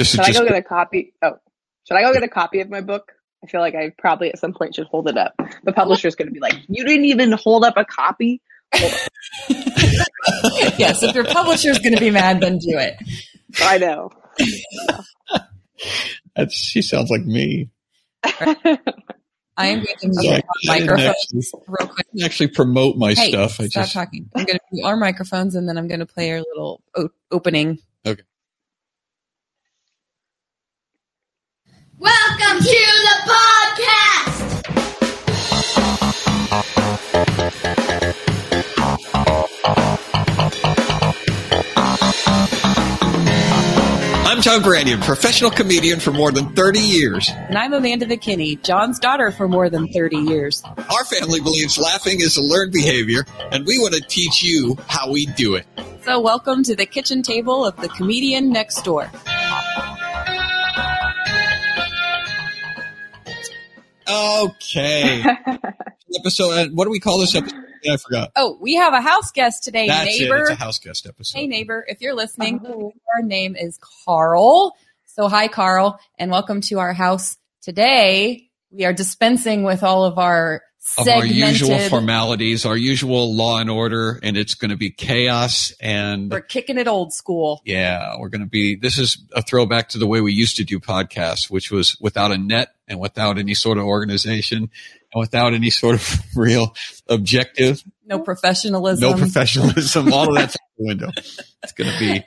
This Should is I go get a copy? Oh, should I go get a copy of my book? I feel like I probably at some point should hold it up. The publisher's going to be like, "You didn't even hold up a copy." yes, if your publisher's going to be mad, then do it. I know. that's, she sounds like me. I am going to mute Yeah, our I didn't microphones actually- real quick. I actually promote my Hey, stuff. I stop just talking. I'm going to mute our microphones and then I'm going to play our little o- opening. Welcome to the podcast. I'm John Branyan, professional comedian for more than 30 years. And I'm Amanda McKinney, John's daughter for more than 30 years. Our family believes laughing is a learned behavior, and we want to teach you how we do it. So, welcome to the kitchen table of the comedian next door. Okay. episode. uh, What do we call this episode? Yeah, I forgot. Oh, we have a house guest today, That's neighbor. it. It's a house guest episode. Hey, neighbor, if you're listening, Oh. our name is Carl. So, hi, Carl, and welcome to our house. Today, we are dispensing with all of our of our usual formalities, our usual law and order, and it's going to be chaos. And we're kicking it old school. yeah, we're going to be. This is a throwback to the way we used to do podcasts, which was without a net and without any sort of organization and without any sort of real objective, No professionalism. no professionalism. all of that's out the window. It's going to be.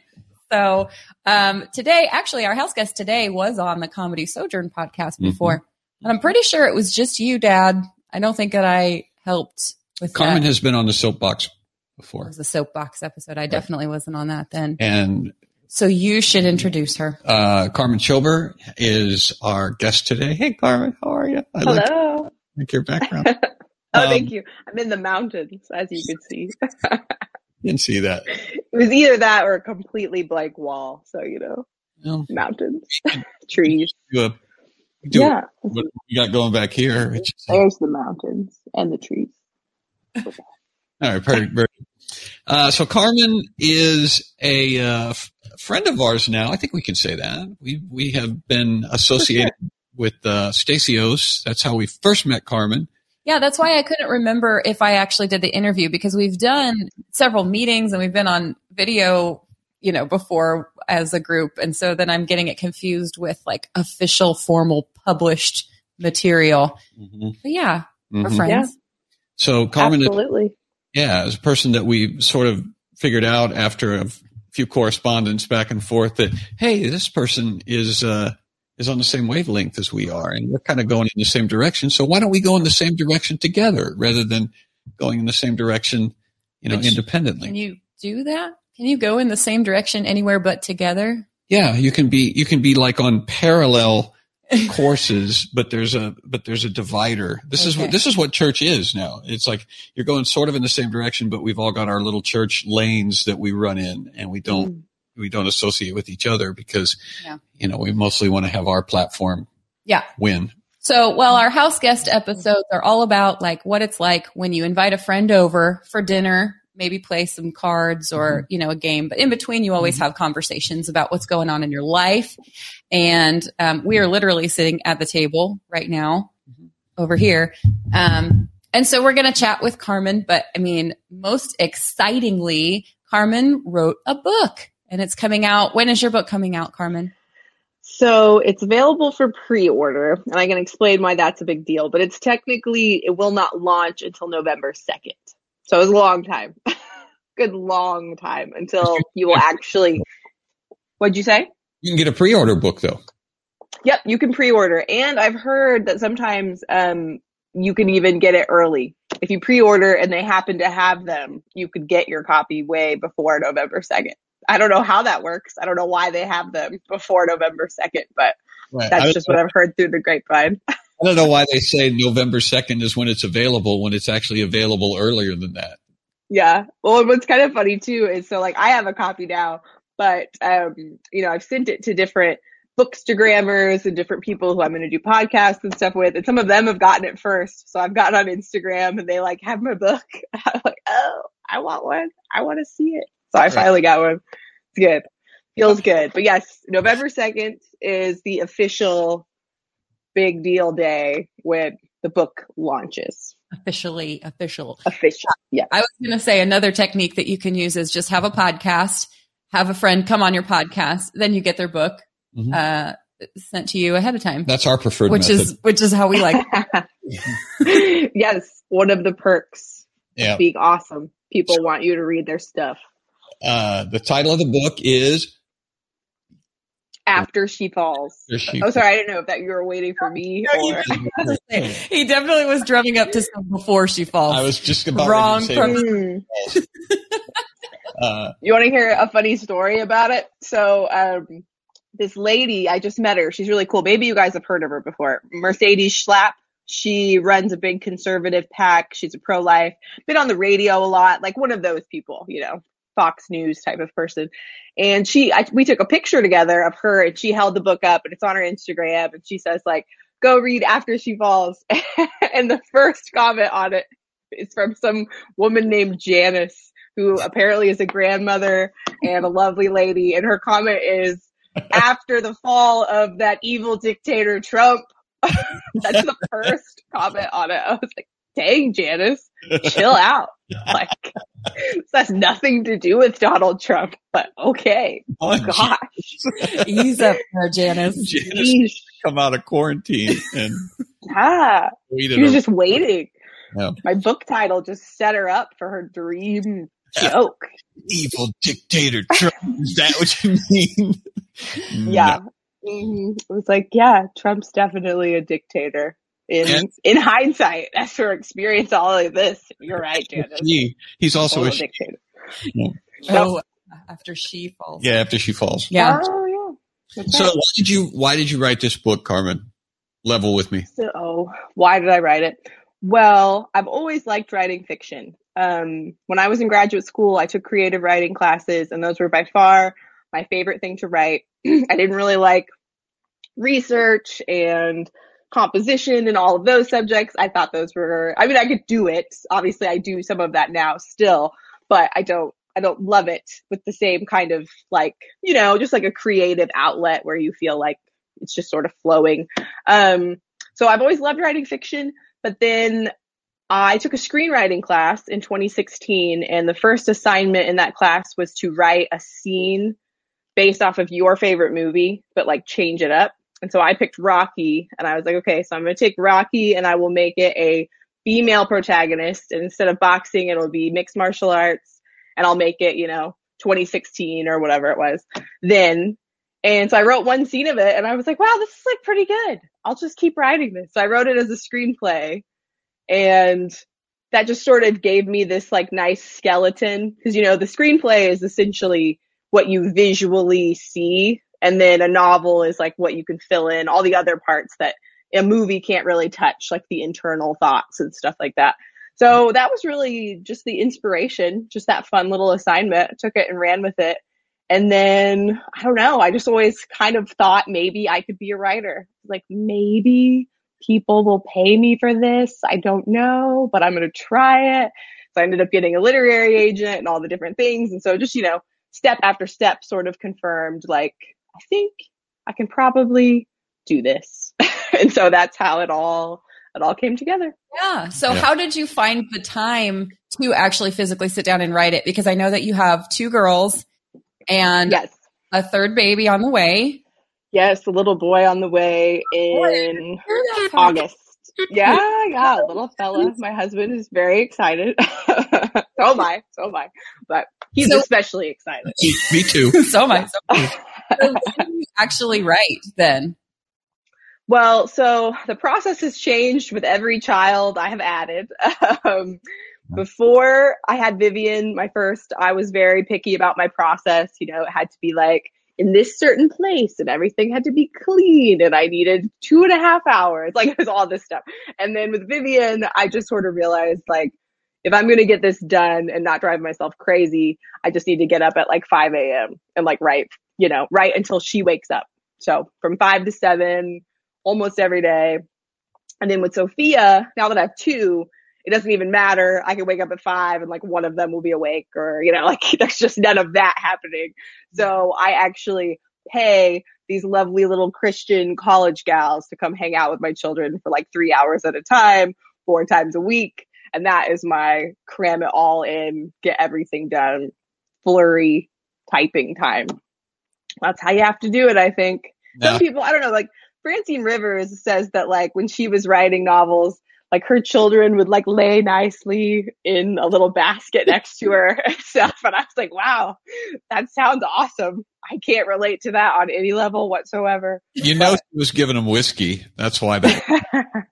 So um, today, actually, our house guest today was on the Comedy Sojourn podcast Mm-hmm. before, and I'm pretty sure it was just you, Dad. I don't think that I helped with Carmen that. has been on the soapbox before. It was a soapbox episode. I definitely wasn't on that then. and So you should introduce her. uh, Carmen Schober is our guest today. Hey, Carmen, how are you? I like, Hello. like your background. Oh, Um, thank you. I'm in the mountains, as you can see. Didn't see that. It was either that or a completely blank wall. So you know, Well, mountains, trees. do a, do yeah, what we got going back here. Which is, all there's the mountains and the trees. All right, very, very. Uh, so Carmen is a uh, f- friend of ours now. I think we can say that we we have been associated with uh, Staseos. That's how we first met Carmen. Yeah, that's why I couldn't remember if I actually did the interview because we've done several meetings and we've been on video, you know, before as a group. And so then I'm getting it confused with like official, formal, published material. But yeah, we're Mhm. friends. So Carmen, is, Absolutely. yeah, as a person that we sort of figured out after a few correspondence back and forth that hey, this person is uh, is on the same wavelength as we are, and we're kind of going in the same direction. So why don't we go in the same direction together rather than going in the same direction, you know, Which- independently? Can you do that? Can you go in the same direction anywhere but together? yeah, you can be you can be like on parallel courses, but there's a but there's a divider. This is what this is what church is now. It's like you're going sort of in the same direction, but we've all got our little church lanes that we run in, and we don't Mm. we don't associate with each other because Yeah. you know we mostly want to have our platform Yeah. win. So, well, our house guest episodes are all about like what it's like when you invite a friend over for dinner, maybe play some cards or, you know, a game. But in between, you always have conversations about what's going on in your life. And um, we are literally sitting at the table right now over here. Um, and so we're going to chat with Carmen. But I mean, most excitingly, Carmen wrote a book and it's coming out. When is your book coming out, Carmen? So it's available for pre-order, and I can explain why that's a big deal. But it's technically it will not launch until November second. So it was a long time, good long time until you will actually. What'd you say? You can get a pre-order book though. Yep, you can pre-order, and I've heard that sometimes um, you can even get it early. If you pre-order and they happen to have them, you could get your copy way before November second. I don't know how that works. I don't know why they have them before November second, but Right. That's just what I've heard through the grapevine. I don't know why they say November second is when it's available when it's actually available earlier than that. Yeah. Well, what's kind of funny too is so like I have a copy now, but um, you know, I've sent it to different bookstagrammers and different people who I'm going to do podcasts and stuff with, and some of them have gotten it first. So I've gotten on Instagram and they like have my book. I'm like, oh, I want one. I want to see it. So I finally got one. It's good. Feels good. But yes, November 2nd is the official big deal day when the book launches. Officially official. Official. Yeah. I was going to say another technique that you can use is just have a podcast, have a friend come on your podcast, then you get their book Mhm. uh, sent to you ahead of time, That's our preferred which method. is which is how we like. yes, one of the perks yeah. of being awesome. People want you to read their stuff Uh, the title of the book is after she falls. She oh, sorry, I didn't know if that you were waiting for me or. he definitely was drumming up to some before she falls. I was just about Wrong ready to say Hmm. uh, You want to hear a funny story about it? So, um, this lady, I just met her. She's really cool. Maybe you guys have heard of her before. Mercedes Schlapp. She runs a big conservative PAC. She's a pro-life. Been on the radio a lot, like one of those people, you know, Fox News type of person. And she, I, we took a picture together of her, and she held the book up, and it's on her Instagram. And she says, like, "Go read after she falls." and the first comment on it is from some woman named Janice, who apparently is a grandmother and a lovely lady. And her comment is, after the fall of that evil dictator Trump. That's the first comment on it. I was like, dang, Janice, chill out. Like, this has nothing to do with Donald Trump, but okay. oh, Gosh. Ease up there, Janice. Janice come out of quarantine and Ah, she was her. just waiting. Yeah. My book title just set her up for her dream joke. evil dictator Trump. Is that what you mean? Yeah. Mhm. It was like, yeah, Trump's definitely a dictator. In And- in hindsight, after experience all of this, you're right, No. Janice. He, he's also Total a, dictator. Oh, after she falls. yeah after she falls. Yeah. Oh yeah. So right. why did you why did you write this book, Carmen? Level with me. So, why did I write it? Well, I've always liked writing fiction. Um, when I was in graduate school, I took creative writing classes, and those were by far my favorite thing to write. I didn't really like research and composition and all of those subjects. I thought those were, I mean, I could do it. Obviously, I do some of that now still, but I don't, I don't love it with the same kind of like, you know, just like a creative outlet where you feel like it's just sort of flowing. Um, so I've always loved writing fiction, but then I took a screenwriting class in 2016 and the first assignment in that class was to write a scene based off of your favorite movie, but like change it up. And so I picked Rocky and I was like, okay, so I'm going to take Rocky and I will make it a female protagonist. And instead of boxing, it'll be mixed martial arts and I'll make it, you know, 2016 or whatever it was then. And so I wrote one scene of it and I was like, wow, this is like pretty good. I'll just keep writing this. So I wrote it as a screenplay and that just sort of gave me this like nice skeleton because, you know, the screenplay is essentially what you visually see. And then a novel is like what you can fill in all the other parts that a movie can't really touch, like the internal thoughts and stuff like that. So that was really just the inspiration, just that fun little assignment. I took it and ran with it. And then I don't know, I just always kind of thought maybe I could be a writer. Like maybe people will pay me for this. I don't know, but I'm going to try it. So I ended up getting a literary agent and all the different things. And so just, you know, step after step sort of confirmed like, I think I can probably do this. and so that's how it all, it all came together. Yeah. So Yeah. how did you find the time to actually physically sit down and write it? Because I know that you have two girls and Yes. a third baby on the way. Yes. a little boy on the way in August. Yeah, yeah, little fella. My husband is very excited. so am I. So am I. But he's So- especially excited. Me, me too. so am I. So, am I. So actually write then? Well, so the process has changed with every child I have added. Um, before I had Vivian, my first, I was very picky about my process. You know, it had to be like in this certain place and everything had to be clean and I needed two and a half hours. Like it was all this stuff. And then with Vivian, I just sort of realized like, if I'm going to get this done and not drive myself crazy, I just need to get up at like 5 a.m. and like write, you know, right until she wakes up. So from five to seven, almost every day. And then with Sophia, now that I have two, it doesn't even matter. I can wake up at five and like one of them will be awake or, you know, like there's just none of that happening. So I actually pay these lovely little Christian college gals to come hang out with my children for like three hours at a time, four times a week. And that is my cram it all in, get everything done, flurry typing time. That's how you have to do it, I think. Some people, I don't know, like Francine Rivers says that like when she was writing novels, like her children would like lay nicely in a little basket next to her and stuff. And I was like, wow, that sounds awesome. I can't relate to that on any level whatsoever. You know, she was giving them whiskey. That's why that.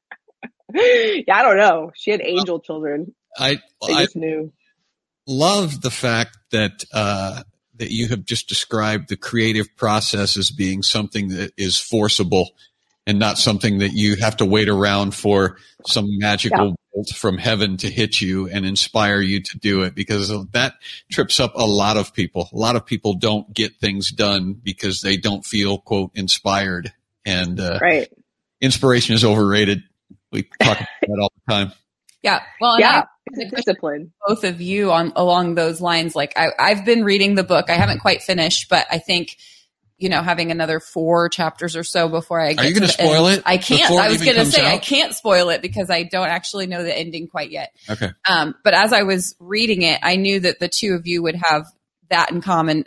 yeah, I don't know. She had angel children. I I just knew. love the fact that uh, that you have just described the creative process as being something that is forcible and not something that you have to wait around for some magical bolt from heaven to hit you and inspire you to do it because that trips up a lot of people. A lot of people don't get things done because they don't feel quote inspired and uh, Right. inspiration is overrated. We talk about that all the time. Yeah. Well, and Yeah. It's a discipline. both of you on along those lines. Like I, I've been reading the book. I haven't quite finished, but I think you know having another four chapters or so before I get. Are you to going the to spoil end- it? I can't. I was going to comes say I can't spoil it because I don't actually know the ending quite yet. Okay. Um, but as I was reading it, I knew that the two of you would have that in common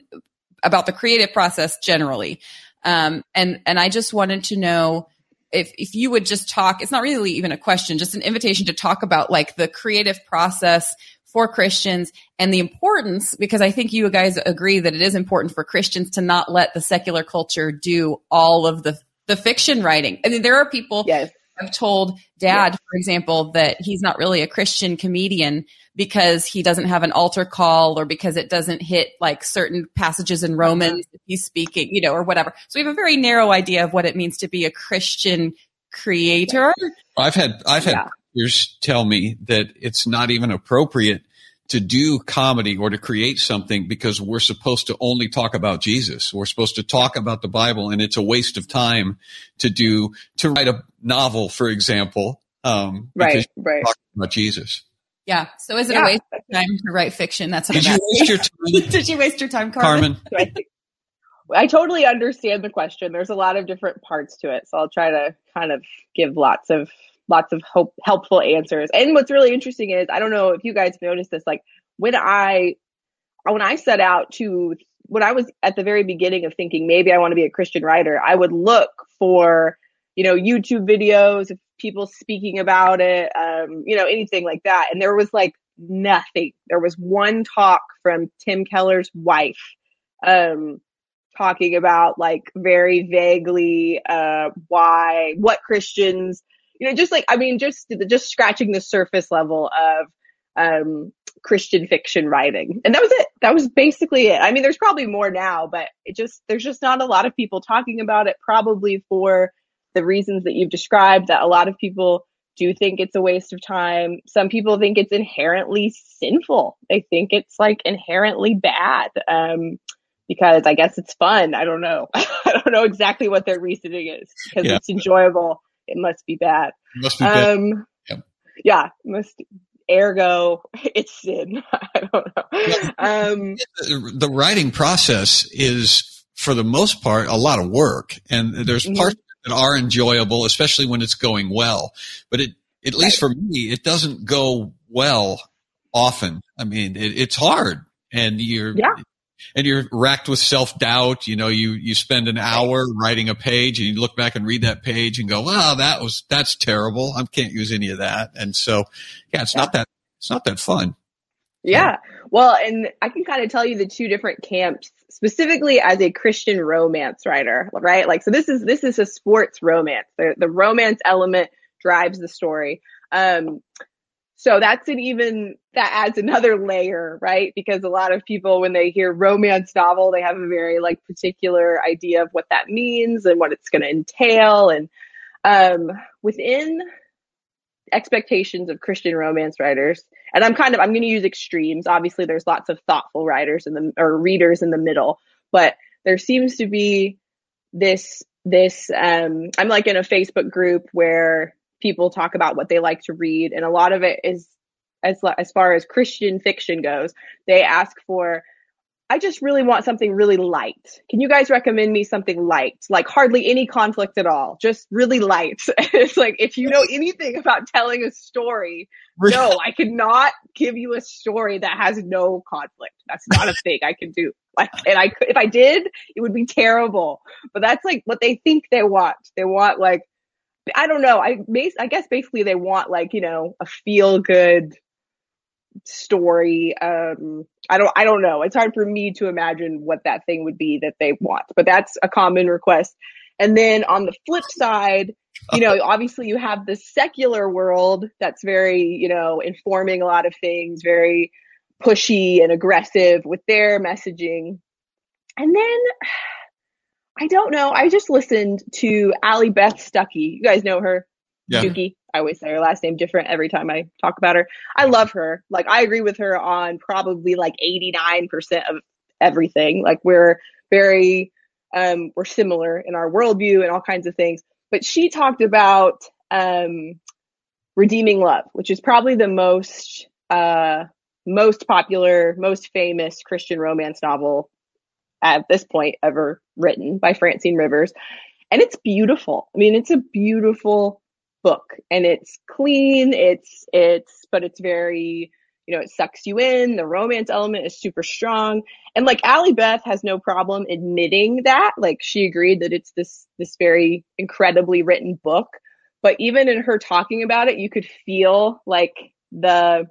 about the creative process generally. Um, and, and I just wanted to know if, if you would just talk, it's not really even a question, just an invitation to talk about like the creative process for Christians and the importance, because I think you guys agree that it is important for Christians to not let the secular culture do all of the, the fiction writing. I mean, there are people Yes. have told dad, for example, that he's not really a Christian comedian because he doesn't have an altar call or because it doesn't hit like certain passages in Romans if he's speaking, you know, or whatever. So we have a very narrow idea of what it means to be a Christian creator. I've had I've had Yeah. tell me that it's not even appropriate to do comedy or to create something because we're supposed to only talk about Jesus. We're supposed to talk about the Bible, and it's a waste of time to do to write a novel, for example, um, Right. Right. talking about Jesus. Yeah. So is it Yeah. a waste of time to write fiction? That's what Did I'm you waste your time, Did you waste your time, Carmen? Carmen? I, totally understand the question. There's a lot of different parts to it, so I'll try to kind of give lots of lots of hope, helpful answers. And what's really interesting is I don't know if you guys have noticed this. Like when I when I set out to when I was at the very beginning of thinking maybe I want to be a Christian writer, I would look for you know YouTube videos of people speaking about it, um, you know anything like that. And there was like nothing. There was one talk from Tim Keller's wife um talking about like very vaguely uh why what Christians you know just like I mean just just scratching the surface level of um Christian fiction writing. And that was it. That was basically it. I mean there's probably more now, but it just there's just not a lot of people talking about it probably for the reasons that you've described that a lot of people do think it's a waste of time. Some people think it's inherently sinful. They think it's like inherently bad. Um, because I guess it's fun. I don't know. I don't know exactly what their reasoning is. Because Yeah. it's enjoyable, it must be bad. Must be bad. Um, Yep. yeah, must ergo it's sin. I don't know. Um, the writing process is for the most part a lot of work and there's Mhm. parts that are enjoyable especially when it's going well. But it at least for me it doesn't go well often. I mean it, it's hard. And you're Yeah. and you're racked with self-doubt. You know you you spend an hour writing a page and you look back and read that page and go wow that was that's terrible. I can't use any of that. And so yeah it's not that it's not that fun. Yeah. Well, and I can kind of tell you the two different camps specifically as a Christian romance writer, right? Like, so this is, this is a sports romance. The, the romance element drives the story. Um, so that's an even, that adds another layer, right? Because a lot of people, when they hear romance novel, they have a very like particular idea of what that means and what it's going to entail. And, um, within expectations of Christian romance writers, and I'm kind of I'm going to use extremes. Obviously, there's lots of thoughtful writers in the or readers in the middle, but there seems to be this this um I'm like in a Facebook group where people talk about what they like to read, and a lot of it is as as far as Christian fiction goes. They ask for I just really want something really light. Can you guys recommend me something light? Like hardly any conflict at all. Just really light. it's like if you know anything about telling a story, no, I cannot give you a story that has no conflict. That's not a thing I can do. Like, and I could, if I did, it would be terrible. But that's like what they think they want. They want like, I don't know. I I guess basically they want like, you know, a feel good story. Um, I don't, I don't know. It's hard for me to imagine what that thing would be that they want, but that's a common request. And then on the flip side, you know, obviously you have the secular world that's very, you know, informing a lot of things, very pushy and aggressive with their messaging. And then I don't know. I just listened to Allie Beth Stuckey. You guys know her, Yeah. I always say her last name different every time I talk about her. I love her. Like I agree with her on probably like 89% of everything. Like we're very um we're similar in our worldview and all kinds of things. But she talked about um redeeming love, which is probably the most uh most popular, most famous Christian romance novel at this point ever written by Francine Rivers. And it's beautiful. I mean, it's a beautiful book and it's clean. It's, it's, but it's very, you know, it sucks you in. The romance element is super strong. And like Allie Beth has no problem admitting that. Like she agreed that it's this, this very incredibly written book. But even in her talking about it, you could feel like the,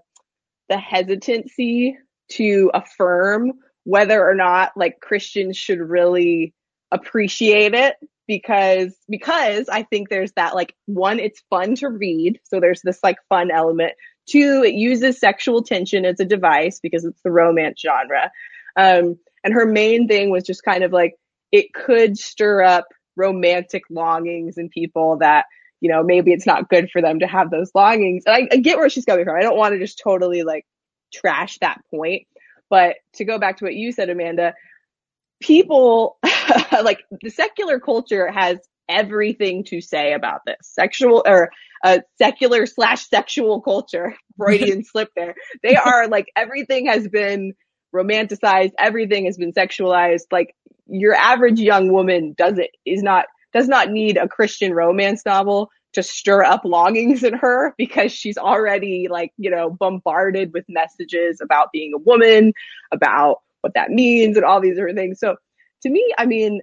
the hesitancy to affirm whether or not like Christians should really appreciate it because because I think there's that like one it's fun to read so there's this like fun element. Two it uses sexual tension as a device because it's the romance genre. Um and her main thing was just kind of like it could stir up romantic longings in people that you know maybe it's not good for them to have those longings. And I, I get where she's coming from. I don't want to just totally like trash that point. But to go back to what you said Amanda people like the secular culture has everything to say about this. Sexual or uh, secular slash sexual culture. Freudian slip there. They are like everything has been romanticized. Everything has been sexualized. Like your average young woman doesn't is not does not need a christian romance novel to stir up longings in her because she's already like you know bombarded with messages about being a woman about what that means and all these different things so to me i mean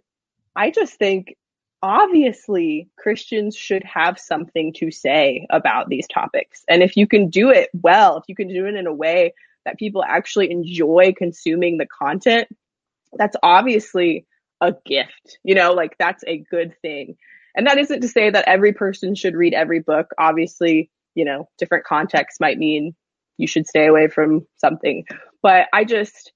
I just think obviously Christians should have something to say about these topics. And if you can do it well, if you can do it in a way that people actually enjoy consuming the content, that's obviously a gift. You know, like that's a good thing. And that isn't to say that every person should read every book. Obviously, you know, different contexts might mean you should stay away from something. But I just,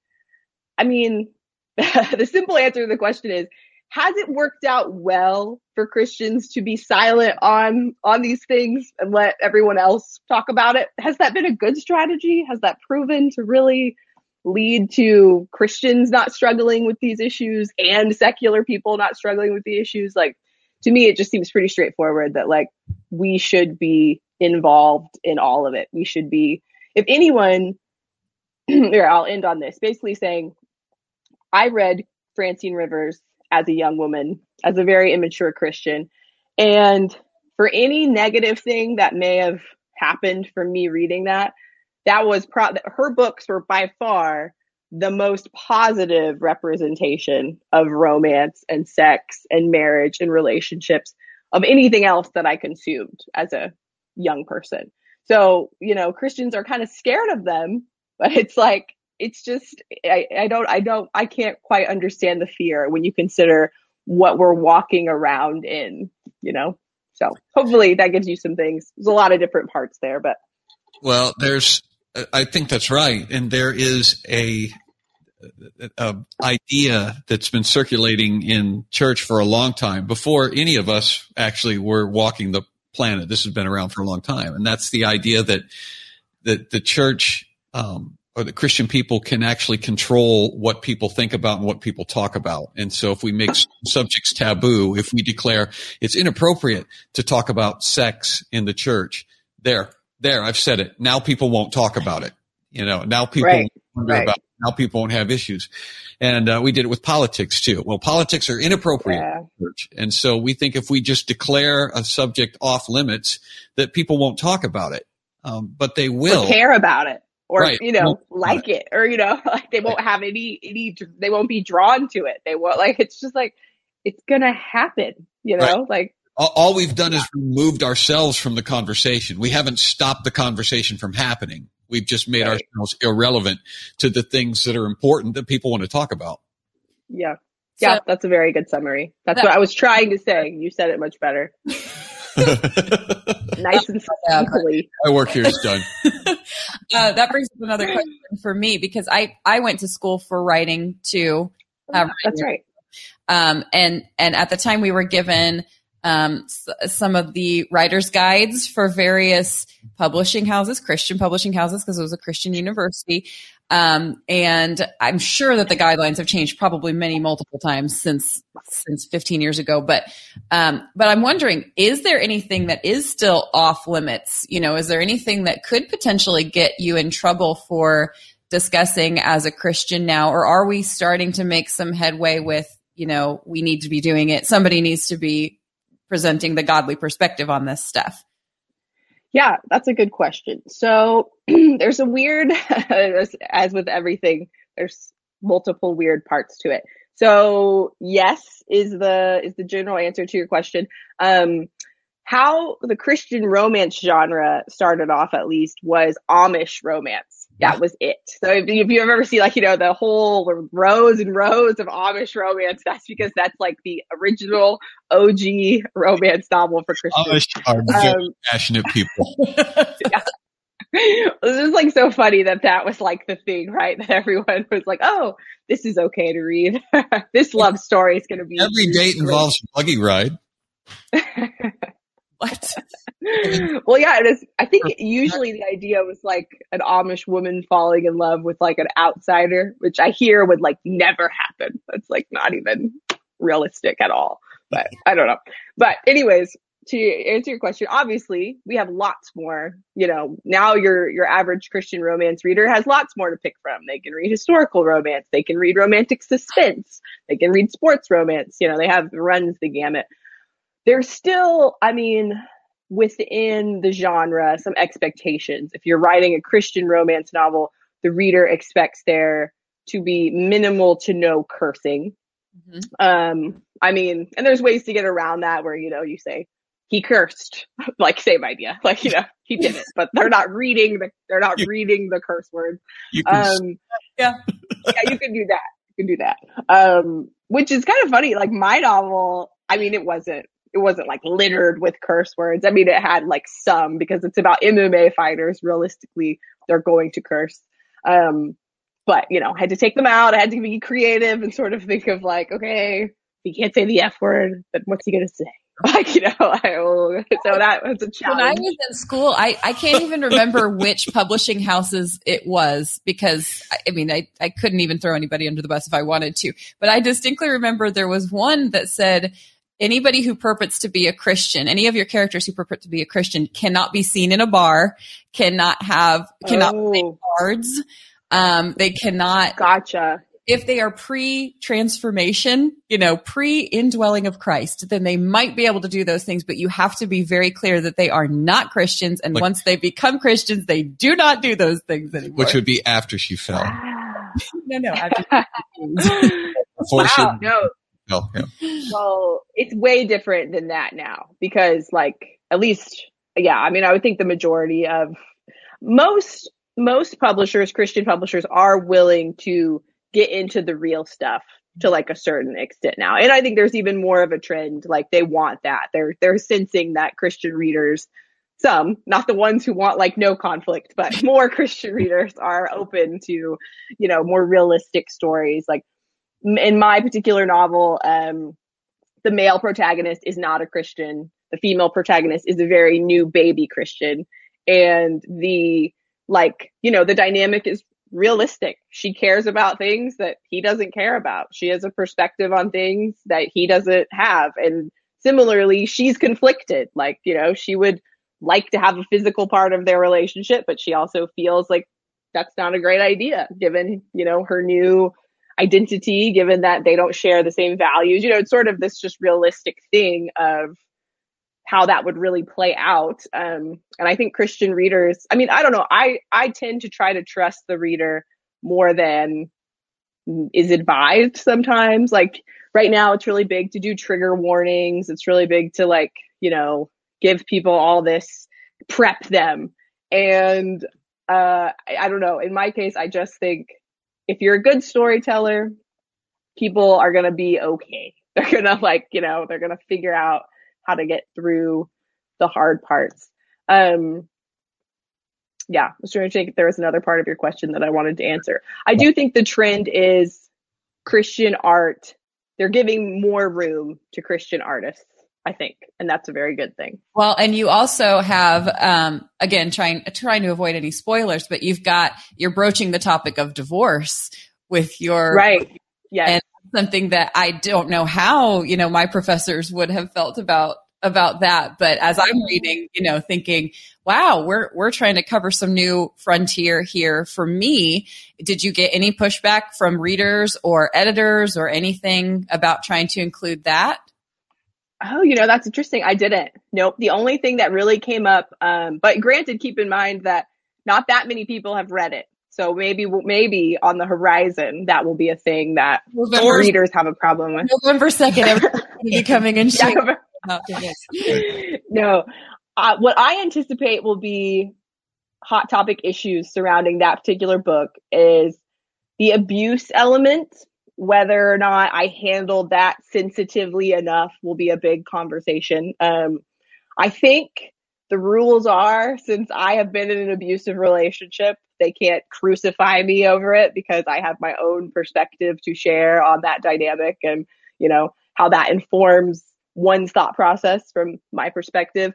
I mean, the simple answer to the question is has it worked out well for Christians to be silent on on these things and let everyone else talk about it? Has that been a good strategy? Has that proven to really lead to Christians not struggling with these issues and secular people not struggling with the issues? Like to me it just seems pretty straightforward that like we should be involved in all of it. We should be if anyone here I'll end on this basically saying I read Francine Rivers as a young woman, as a very immature Christian. And for any negative thing that may have happened from me reading that, that was pro- her books were by far the most positive representation of romance and sex and marriage and relationships of anything else that I consumed as a young person. So, you know, Christians are kind of scared of them, but it's like it's just I, I don't I don't I can't quite understand the fear when you consider what we're walking around in, you know. So hopefully that gives you some things. There's a lot of different parts there, but Well, there's, I think that's right, and there is a, a idea that's been circulating in church for a long time before any of us actually were walking the planet. This has been around for a long time, and that's the idea that that the church um, or the Christian people can actually control what people think about and what people talk about. And so if we make subjects taboo, if we declare it's inappropriate to talk about sex in the church, there, there, I've said it. Now people won't talk about it. You know, now people Right, wonder right. about it. now people won't have issues. And uh, we did it with politics too. Well, politics are inappropriate Yeah. in the church. And so we think if we just declare a subject off limits, that people won't talk about it. Um, but they will. or care about it or Right. you know Won't- like it or you know like they won't have any any they won't be drawn to it they won't like it's just like it's gonna happen you know like all, all we've done is removed ourselves from the conversation. We haven't stopped the conversation from happening. We've just made Right. ourselves irrelevant to the things that are important that people want to talk about. yeah yeah So- that's a very good summary that's That- what i was trying to say you said it much better nice and Yeah, simply My work here is done. uh, that brings up another question for me because I I went to school for writing too, uh, that's right um, and and at the time we were given um, s- some of the writers' guides for various publishing houses, Christian publishing houses, because it was a Christian university. Um, and I'm sure that the guidelines have changed probably many multiple times since since 15 years ago. But um, but I'm wondering, is there anything that is still off limits? You know, is there anything that could potentially get you in trouble for discussing as a Christian now, or are we starting to make some headway with, you know, we need to be doing it. Somebody needs to be presenting the godly perspective on this stuff. Yeah, that's a good question. So there's a weird, as, as with everything, there's multiple weird parts to it. So yes, is the is the general answer to your question. Um, how the Christian romance genre started off, at least, was Amish romance. That was it. So if, if you ever see like you know the whole rows and rows of Amish romance, that's because that's like the original OG romance novel for Christians. Amish are very Um, passionate people. it was just like so funny that that was like the thing, right? That everyone was like, "Oh, this is okay to read. this love story is going to be Every date involves a buggy ride. What? well, yeah, it is. I think usually the idea was like an Amish woman falling in love with like an outsider, which I hear would like never happen. That's like not even realistic at all. But I don't know. But anyways, to answer your question, obviously we have lots more. You know, now your your average Christian romance reader has lots more to pick from. They can read historical romance, they can read romantic suspense, they can read sports romance. You know, they have runs the gamut. There's still, I mean, within the genre, some expectations. If you're writing a Christian romance novel, the reader expects there to be minimal to no cursing. Mhm. Um, I mean, and there's ways to get around that where, you know, you say, he cursed, like same idea, like, you know, he did it, but they're not reading the, they're not You- reading the curse word. You can Um, Yeah. yeah, you can do that. You can do that. Um, which is kind of funny. Like my novel, I mean, it wasn't, it wasn't like littered with curse words. I mean, it had like some because it's about MMA fighters. Realistically, they're going to curse. Um, but you know, I had to take them out. I had to be creative and sort of think of like, okay, he can't say the F word, but what's he going to say? Like, you know, I will, so that was a challenge. When I was in school, I, I can't even remember which publishing houses it was because I, I mean, I, I couldn't even throw anybody under the bus if I wanted to. But I distinctly remember there was one that said, anybody who purports to be a Christian, any of your characters who purport to be a Christian cannot be seen in a bar, cannot have, cannot play oh, cards. Um, they cannot gotcha. if they are pre-transformation, you know, pre-indwelling of Christ, then they might be able to do those things, but you have to be very clear that they are not Christians. And Like- once they become Christians, they do not do those things anymore. which would be after she fell. no, no. I Before she wow, no, fell. Yeah. well, it's way different than that now because, like, at least, yeah, I mean, I would think the majority of most most publishers, Christian publishers, are willing to get into the real stuff to like a certain extent now, and I think there's even more of a trend. Like, they want that. They're they're sensing that Christian readers. Some, not the ones who want like no conflict, but more Christian readers are open to, you know, more realistic stories. Like in my particular novel, um, the male protagonist is not a Christian. The female protagonist is a very new baby Christian. And the, like, you know, the dynamic is realistic. She cares about things that he doesn't care about. She has a perspective on things that he doesn't have. And similarly, she's conflicted. Like, you know, she would like to have a physical part of their relationship, but she also feels like that's not a great idea given, you know, her new identity, given that they don't share the same values. You know, it's sort of this just realistic thing of how that would really play out. Um, and I think Christian readers, I mean, I don't know, I, I tend to try to trust the reader more than is advised sometimes. Like right now, it's really big to do trigger warnings. It's really big to like, you know, give people all this, prep them. And uh, I, I don't know. In my case, I just think if you're a good storyteller, people are going to be okay. They're going to like, you know, they're going to figure out how to get through the hard parts. Um, yeah, I was trying to think if there was another part of your question that I wanted to answer. I do think the trend is Christian art. They're giving more room to Christian artists, I think, and that's a very good thing. Well, and you also have, um, again, trying trying to avoid any spoilers, but you've got you're broaching the topic of divorce with your right. Yeah, and something that I don't know how you know my professors would have felt about about that. But as I'm reading, you know, thinking, wow, we're we're trying to cover some new frontier here for me. Did you get any pushback from readers or editors or anything about trying to include that? Oh, you know, that's interesting. I didn't. Nope. The only thing that really came up, um, but granted, keep in mind that not that many people have read it. So maybe, maybe on the horizon, that will be a thing that November, readers have a problem with. November 2nd, be coming in shape. no, uh, what I anticipate will be hot topic issues surrounding that particular book is the abuse element. Whether or not I handled that sensitively enough will be a big conversation. Um, I think the rules are since I have been in an abusive relationship, they can't crucify me over it because I have my own perspective to share on that dynamic and, you know, how that informs one's thought process from my perspective.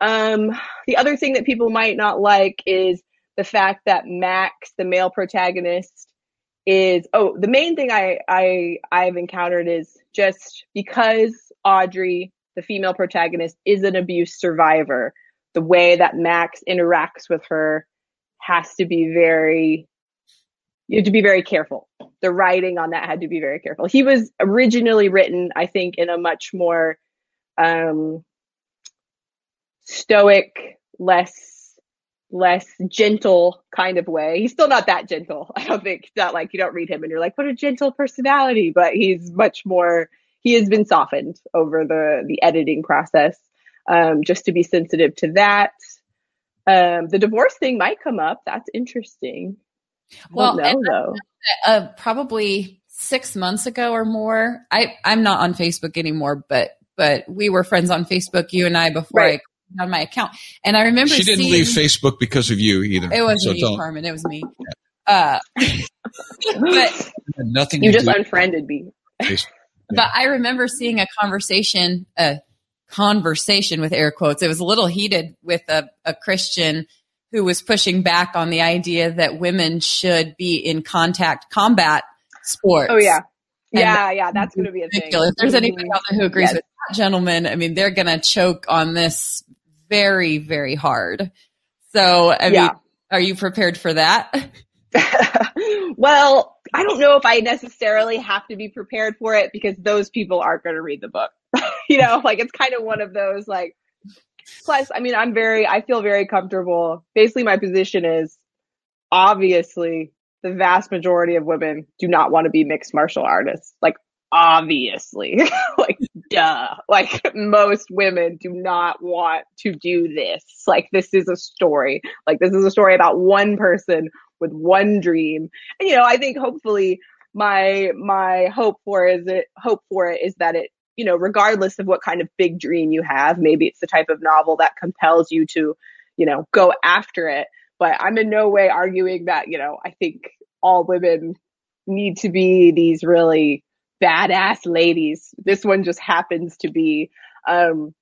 Um, the other thing that people might not like is the fact that Max, the male protagonist, is oh the main thing I I I've encountered is just because Audrey, the female protagonist, is an abuse survivor, the way that Max interacts with her has to be very you have to be very careful. The writing on that had to be very careful. He was originally written, I think, in a much more um, stoic, less less gentle kind of way. He's still not that gentle. I don't think not like you don't read him and you're like, what a gentle personality, but he's much more he has been softened over the the editing process. Um, just to be sensitive to that. Um, the divorce thing might come up. That's interesting. Well, know, though. Uh, probably six months ago or more. I I'm not on Facebook anymore, but but we were friends on Facebook, you and I, before right. I on my account. And I remember she didn't seeing, leave Facebook because of you either. It wasn't so you, Carmen. It was me. Uh, but nothing. You just unfriended me. Yeah. But I remember seeing a conversation, a conversation with air quotes. It was a little heated with a, a Christian who was pushing back on the idea that women should be in contact combat sports. Oh yeah. Yeah, yeah, that's going to be a ridiculous. thing. If there's anybody out there who agrees yes. with that gentleman, I mean, they're going to choke on this very, very hard. So, I yeah. mean, are you prepared for that? well, I don't know if I necessarily have to be prepared for it because those people aren't going to read the book. you know, like it's kind of one of those like, plus, I mean, I'm very, I feel very comfortable. Basically, my position is obviously the vast majority of women do not want to be mixed martial artists. Like, obviously, like, duh. Like, most women do not want to do this. Like, this is a story. Like, this is a story about one person with one dream. And, you know, I think hopefully my, my hope for is it, hope for it is that it, you know, regardless of what kind of big dream you have, maybe it's the type of novel that compels you to, you know, go after it but I'm in no way arguing that, you know, I think all women need to be these really badass ladies. This one just happens to be. Um,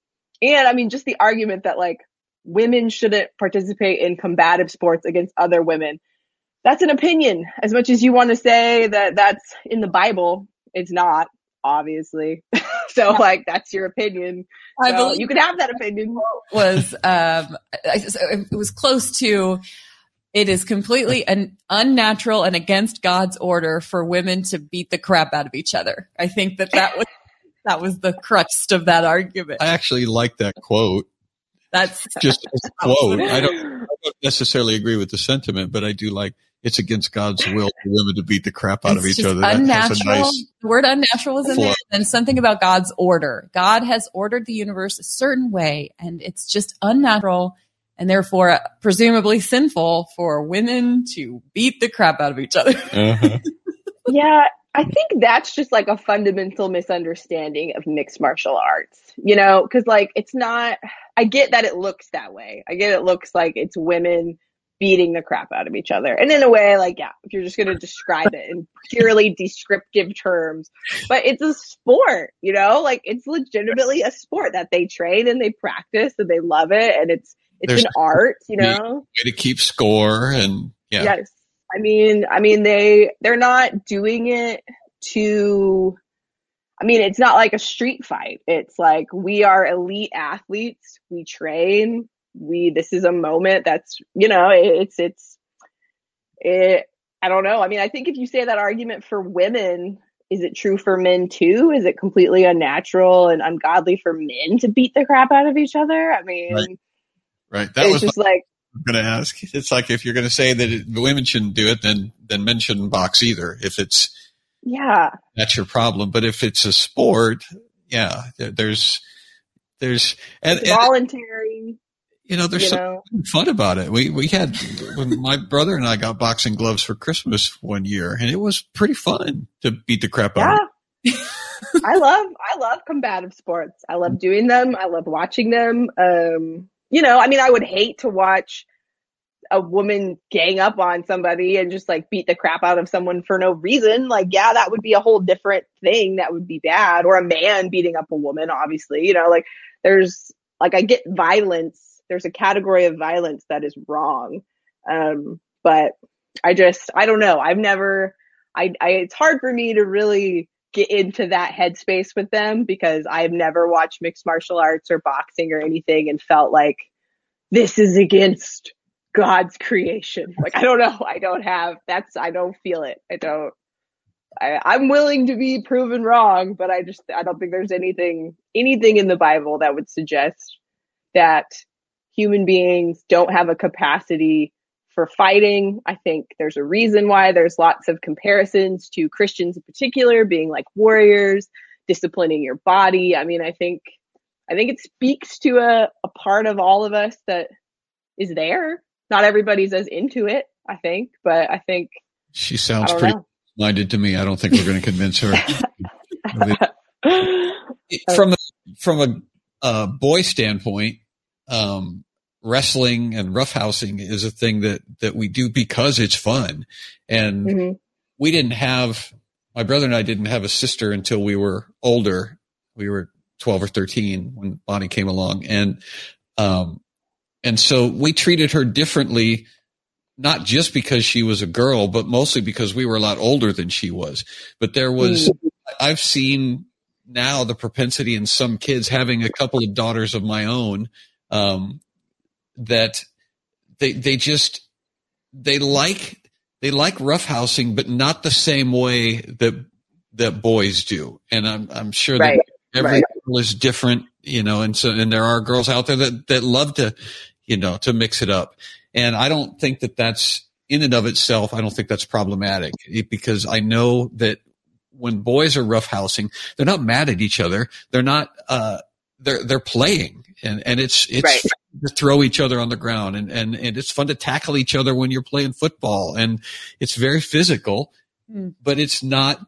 and I mean, just the argument that like women shouldn't participate in combative sports against other women. that's an opinion. As much as you want to say that that's in the Bible, it's not obviously. so like that's your opinion. I So believe you can have that opinion. was um, it was close to it is completely an unnatural and against God's order for women to beat the crap out of each other. I think that that was that was the crux of that argument. I actually like that quote. That's Just a quote. I don't, I don't necessarily agree with the sentiment, but I do like it's against God's will for women to beat the crap out it's of each other. That's unnatural. a nice. the word unnatural was in there, and something about God's order. God has ordered the universe a certain way, and it's just unnatural and therefore presumably sinful for women to beat the crap out of each other. Uh-huh. yeah, I think that's just like a fundamental misunderstanding of mixed martial arts, you know, because like it's not, I get that it looks that way. I get it looks like it's women beating the crap out of each other. And in a way, like, yeah, if you're just going to describe it in purely descriptive terms, but it's a sport, you know, like it's legitimately a sport that they train and they practice and they love it. And it's, it's There's- an art, you know? Way to keep score and yeah. Yes. I mean, I mean, they, they're not doing it to, I mean, it's not like a street fight. It's like we are elite athletes. We train. We, this is a moment that's, you know, it's, it's, it, I don't know. I mean, I think if you say that argument for women, is it true for men too? Is it completely unnatural and ungodly for men to beat the crap out of each other? I mean, Right. Right. That was just like, I'm going to ask. It's like if you're going to say that it, the women shouldn't do it, then then men shouldn't box either. If it's yeah, that's your problem. But if it's a sport, yeah, there, there's there's and, voluntary, you know there's you something know. fun about it. We we had when my brother and I got boxing gloves for Christmas one year, and it was pretty fun to beat the crap out. of. I love I love combative sports. I love doing them. I love watching them. Um, you know, I mean, I would hate to watch a woman gang up on somebody and just like beat the crap out of someone for no reason. Like, yeah, that would be a whole different thing. That would be bad. Or a man beating up a woman, obviously. You know, like there's like I get violence. There's a category of violence that is wrong. Um, but I just I don't know. I've never I, I it's hard for me to really get into that headspace with them because I've never watched mixed martial arts or boxing or anything and felt like this is against God's creation. Like I don't know. I don't have that's I don't feel it. I don't I, I'm willing to be proven wrong, but I just I don't think there's anything anything in the Bible that would suggest that human beings don't have a capacity for fighting. I think there's a reason why there's lots of comparisons to Christians in particular being like warriors, disciplining your body. I mean, I think I think it speaks to a, a part of all of us that is there. Not everybody's as into it, I think, but I think She sounds pretty know. minded to me. I don't think we're going to convince her. from a, from a uh, boy standpoint, um, wrestling and roughhousing is a thing that that we do because it's fun, and Mhm. we didn't have my brother and I didn't have a sister until we were older. We were twelve or thirteen when Bonnie came along, and um, and so we treated her differently. Not just because she was a girl, but mostly because we were a lot older than she was. But there was, I've seen now the propensity in some kids having a couple of daughters of my own um, that they they just they like they like roughhousing, but not the same way that that boys do. And I'm I'm sure Right, that every right. girl is different, you know. And so and there are girls out there that that love to you know to mix it up. And I don't think that that's in and of itself. I don't think that's problematic because I know that when boys are roughhousing, they're not mad at each other. They're not. Uh, they're they're playing, and and it's it's Right. fun to throw each other on the ground, and and and it's fun to tackle each other when you're playing football, and it's very physical, Mm. but it's not.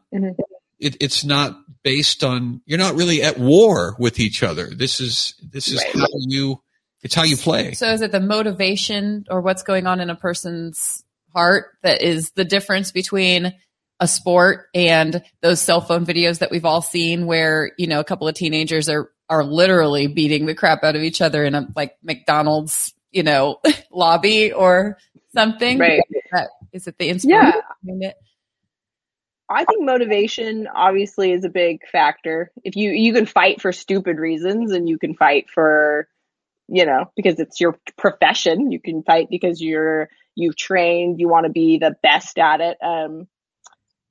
It, it's not based on. You're not really at war with each other. This is this is Right. how you. It's how you play. So is it the motivation or what's going on in a person's heart that is the difference between a sport and those cell phone videos that we've all seen where, you know, a couple of teenagers are are literally beating the crap out of each other in a like McDonald's, you know, lobby or something. Right. That Is it the inspiration Yeah. I think motivation obviously is a big factor. If you you can fight for stupid reasons and you can fight for you know, because it's your profession, you can fight because you're you've trained, you want to be the best at it. Um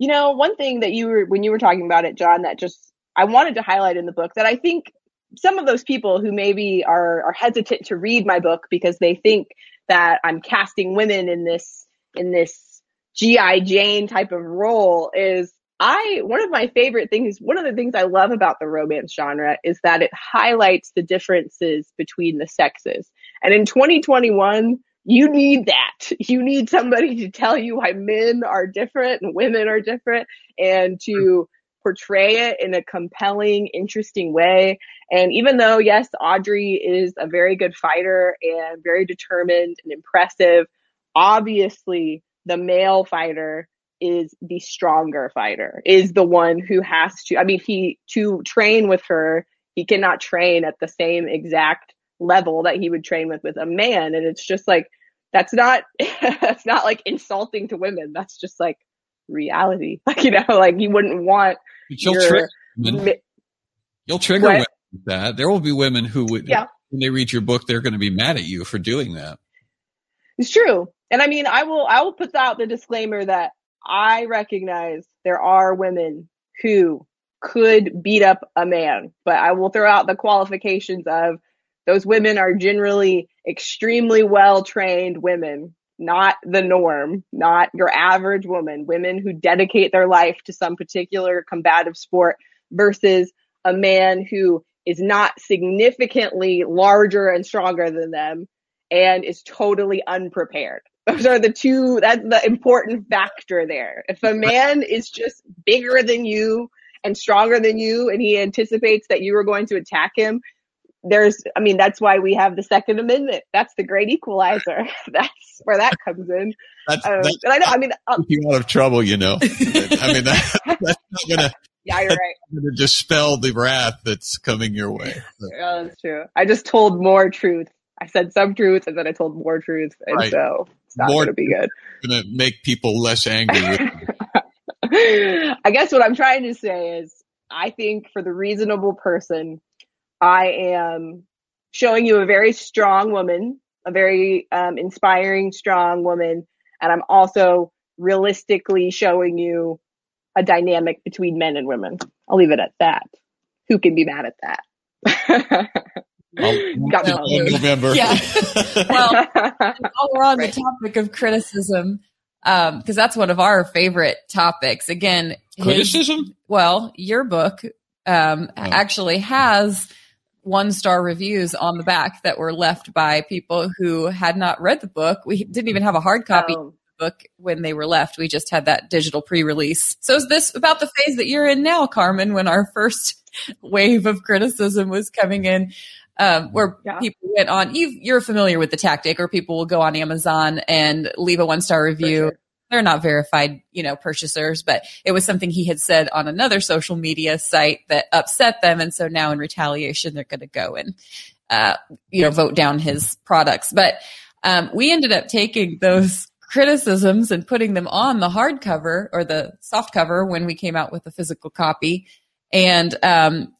you know, one thing that you were when you were talking about it, John, that just I wanted to highlight in the book that I think some of those people who maybe are are hesitant to read my book because they think that I'm casting women in this in this GI Jane type of role is I one of my favorite things one of the things I love about the romance genre is that it highlights the differences between the sexes. And in 2021, you need that. You need somebody to tell you why men are different and women are different and to portray it in a compelling, interesting way. And even though, yes, Audrey is a very good fighter and very determined and impressive, obviously the male fighter is the stronger fighter, is the one who has to, I mean, he, to train with her, he cannot train at the same exact level that he would train with with a man. And it's just like, that's not, that's not like insulting to women. That's just like reality. Like, you know, like you wouldn't want You'll your, trigger women. You'll trigger women with that. There will be women who would, Yeah. when they read your book, they're going to be mad at you for doing that. It's true. And I mean, I will, I will put out the disclaimer that I recognize there are women who could beat up a man, but I will throw out the qualifications of those women are generally extremely well trained women, not the norm, not your average woman, women who dedicate their life to some particular combative sport versus a man who is not significantly larger and stronger than them and is totally unprepared. Those are the two, that's the important factor there. If a man is just bigger than you and stronger than you and he anticipates that you are going to attack him, there's, I mean, that's why we have the Second Amendment. That's the great equalizer. That's where that comes in. That's, Um, that's and I know, I mean, uh, keep you out of trouble, you know. I mean, that, that's not going to yeah, you're right. gonna dispel the wrath that's coming your way. Yeah, that's true. I just told more truth. I said some truth and then I told more truth. And Right. so it's not More to be good. to make people less angry with. I guess what I'm trying to say is I think for the reasonable person, I am showing you a very strong woman, a very um, inspiring, strong woman. And I'm also realistically showing you a dynamic between men and women. I'll leave it at that. Who can be mad at that? Got me in November. Yeah. Well, while we're on Right. the topic of criticism, because that's one of our favorite topics. Again, his- Criticism? well, your book um, Oh. actually has one star reviews on the back that were left by people who had not read the book. We didn't even have a hard copy of the book when they were left. We just had that digital pre release. So is this about the phase that you're in now, Carmen, when our first wave of criticism was coming in? Um, where Yeah. people went on, you, you're familiar with the tactic, or people will go on Amazon and leave a one star review sure. They're not verified, you know, purchasers, but it was something he had said on another social media site that upset them. And so now in retaliation, they're going to go and, uh, you know, vote down his products. But, um, we ended up taking those criticisms and putting them on the hardcover or the soft cover when we came out with the physical copy. And, um,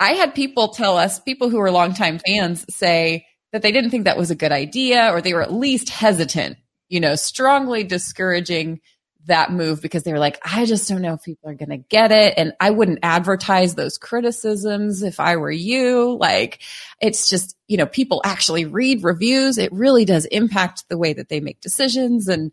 I had people tell us, people who were longtime fans say that they didn't think that was a good idea or they were at least hesitant you know, strongly discouraging that move because they were like, I just don't know if people are going to get it. And I wouldn't advertise those criticisms if I were you. Like, it's just, you know, people actually read reviews. It really does impact the way that they make decisions. And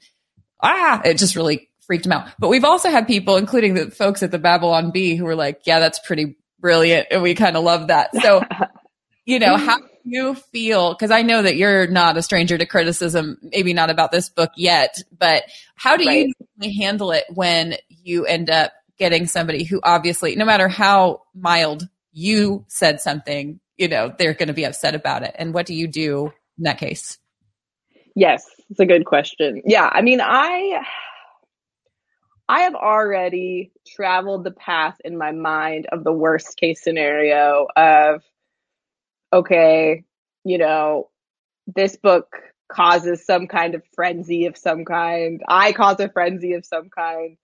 ah, it just really freaked them out. But we've also had people, including the folks at the Babylon Bee, who were like, yeah, that's pretty brilliant. And we kind of love that. So, you know, how you feel? Because I know that you're not a stranger to criticism, maybe not about this book yet, but how do Right. you handle it when you end up getting somebody who obviously, no matter how mild you said something, you know, they're going to be upset about it? And what do you do in that case? Yes, it's a good question. Yeah, I mean, I I have already traveled the path in my mind of the worst case scenario of okay, you know, this book causes some kind of frenzy of some kind. I cause a frenzy of some kind.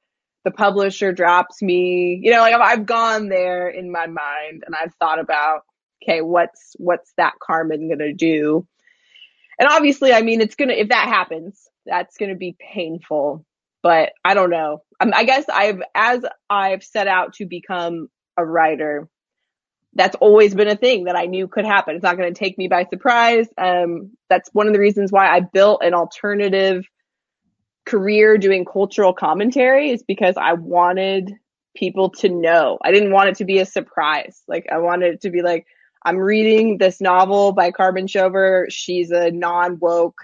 The publisher drops me. You know, like I've, I've gone there in my mind and I've thought about, okay, what's, what's that Carmen to do? And obviously, I mean, it's to, if that happens, that's to be painful, but I don't know. I guess I've, as I've set out to become a writer, that's always been a thing that I knew could happen. It's not going to take me by surprise. Um, that's one of the reasons why I built an alternative career doing cultural commentary is because I wanted people to know. I didn't want it to be a surprise. Like I wanted it to be like, I'm reading this novel by Carmen Schober. She's a non woke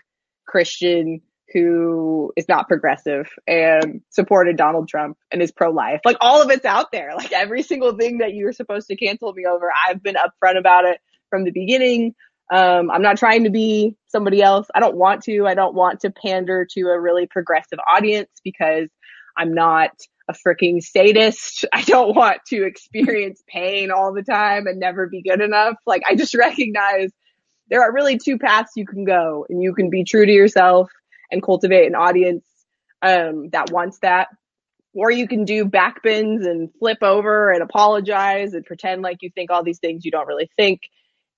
Christian who is not progressive and supported Donald Trump and is pro life. Like all of it's out there. Like every single thing that you're supposed to cancel me over, I've been upfront about it from the beginning. Um, I'm not trying to be somebody else. I don't want to. I don't want to pander to a really progressive audience because I'm not a freaking sadist. I don't want to experience pain all the time and never be good enough. Like I just recognize there are really two paths you can go and you can be true to yourself and cultivate an audience um, that wants that. Or you can do backbends and flip over and apologize and pretend like you think all these things you don't really think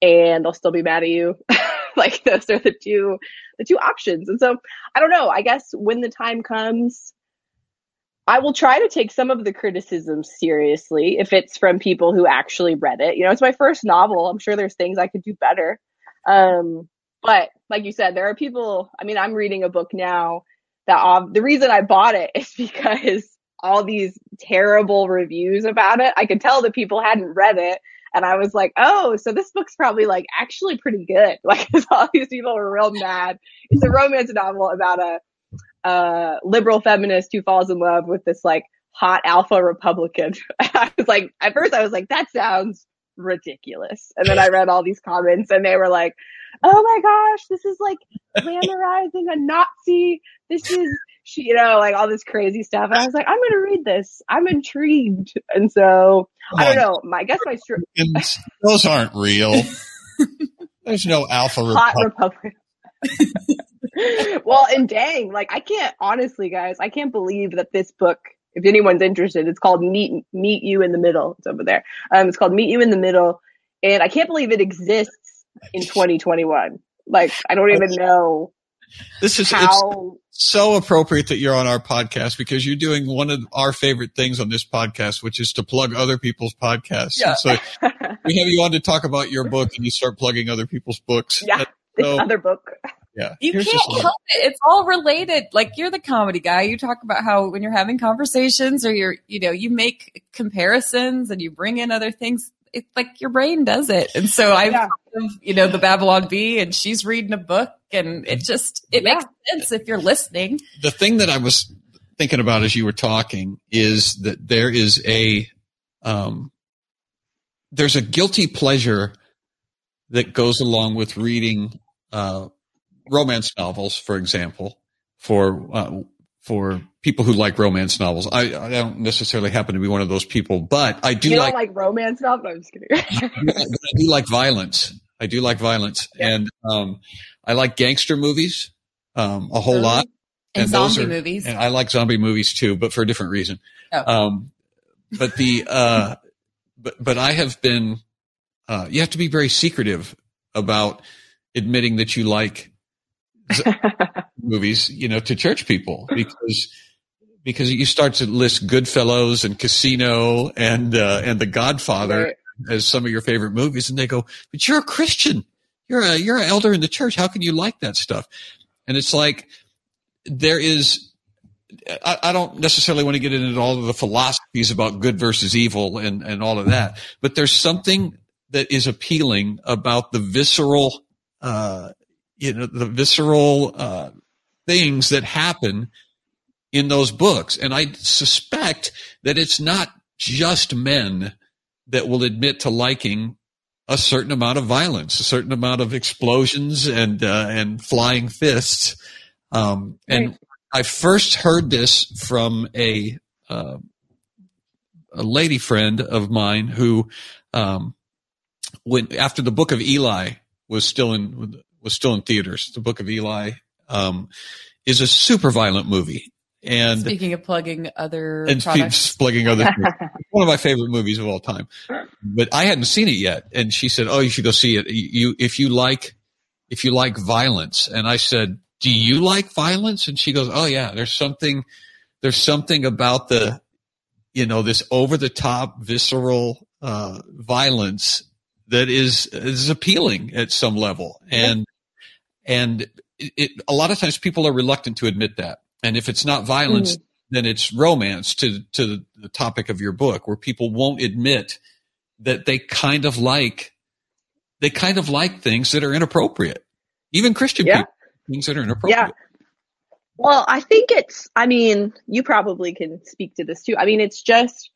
and they'll still be mad at you. like those are the two the two options. And so I don't know. I guess when the time comes, I will try to take some of the criticism seriously if it's from people who actually read it. You know, it's my first novel. I'm sure there's things I could do better. Um, but like you said, there are people, I mean, I'm reading a book now that um, the reason I bought it is because all these terrible reviews about it. I could tell that people hadn't read it. And I was like, oh, so this book's probably like actually pretty good. Like, all these people were real mad. It's a romance novel about a, a liberal feminist who falls in love with this like hot alpha Republican. I was like, at first I was like, that sounds ridiculous. And then I read all these comments and they were like, oh my gosh, this is like glamorizing a Nazi. This is, she, you know, like all this crazy stuff. And I was like, I'm going to read this. I'm intrigued. And so I don't know. My, I guess my, str- those aren't real. There's no alpha hot Republican. well, and dang, like I can't honestly, guys, I can't believe that this book if anyone's interested, it's called Meet Meet You in the Middle. It's over there. Um, it's called Meet You in the Middle, and I can't believe it exists in 2021. Like, I don't even know. This is how so appropriate that you're on our podcast because you're doing one of our favorite things on this podcast, which is to plug other people's podcasts. Yeah. So we have you on to talk about your book and you start plugging other people's books. Yeah. This other book. Yeah. You Here's can't help it. It's all related. Like you're the comedy guy. You talk about how when you're having conversations or you're, you know, you make comparisons and you bring in other things it's like your brain does it. And so I, yeah. you know, the Babylon Bee, and she's reading a book, and it just it yeah. makes sense if you're listening. The thing that I was thinking about as you were talking is that there is a um, there's a guilty pleasure that goes along with reading uh, romance novels, for example, for uh, for people who like romance novels. I, I don't necessarily happen to be one of those people, but I do you like, like romance novels. I'm just kidding. I do like violence. I do like violence, yeah. and um, I like gangster movies um, a whole really? lot. And, and zombie are, movies. And I like zombie movies too, but for a different reason. Oh. Um, but the uh, but but I have been. Uh, you have to be very secretive about admitting that you like movies, you know, to church people because because you start to list Goodfellas and Casino and uh, and The Godfather right. as some of your favorite movies, and they go, "But you're a Christian. You're a you're an elder in the church. How can you like that stuff?" And it's like there is. I, I don't necessarily want to get into all of the philosophies about good versus evil and, and all of that, but there's something that is appealing about the visceral uh, you know the visceral uh, things that happen in those books and i suspect that it's not just men that will admit to liking a certain amount of violence a certain amount of explosions and uh, and flying fists um, and right. i first heard this from a uh, a lady friend of mine who um, when after the book of eli was still in was still in theaters. The Book of Eli um, is a super violent movie, and Speaking of plugging other and products, plugging other one of my favorite movies of all time. But I hadn't seen it yet, and she said, "Oh, you should go see it. You if you like if you like violence." And I said, "Do you like violence?" And she goes, "Oh yeah, there's something there's something about the you know this over the top visceral uh, violence that is is appealing at some level." And and it, it, a lot of times people are reluctant to admit that. And if it's not violence, mm. then it's romance to to the topic of your book, where people won't admit that they kind of like they kind of like things that are inappropriate, even Christian Yeah. people things that are inappropriate. Yeah. Well, I think it's, I mean, you probably can speak to this too. I mean, it's just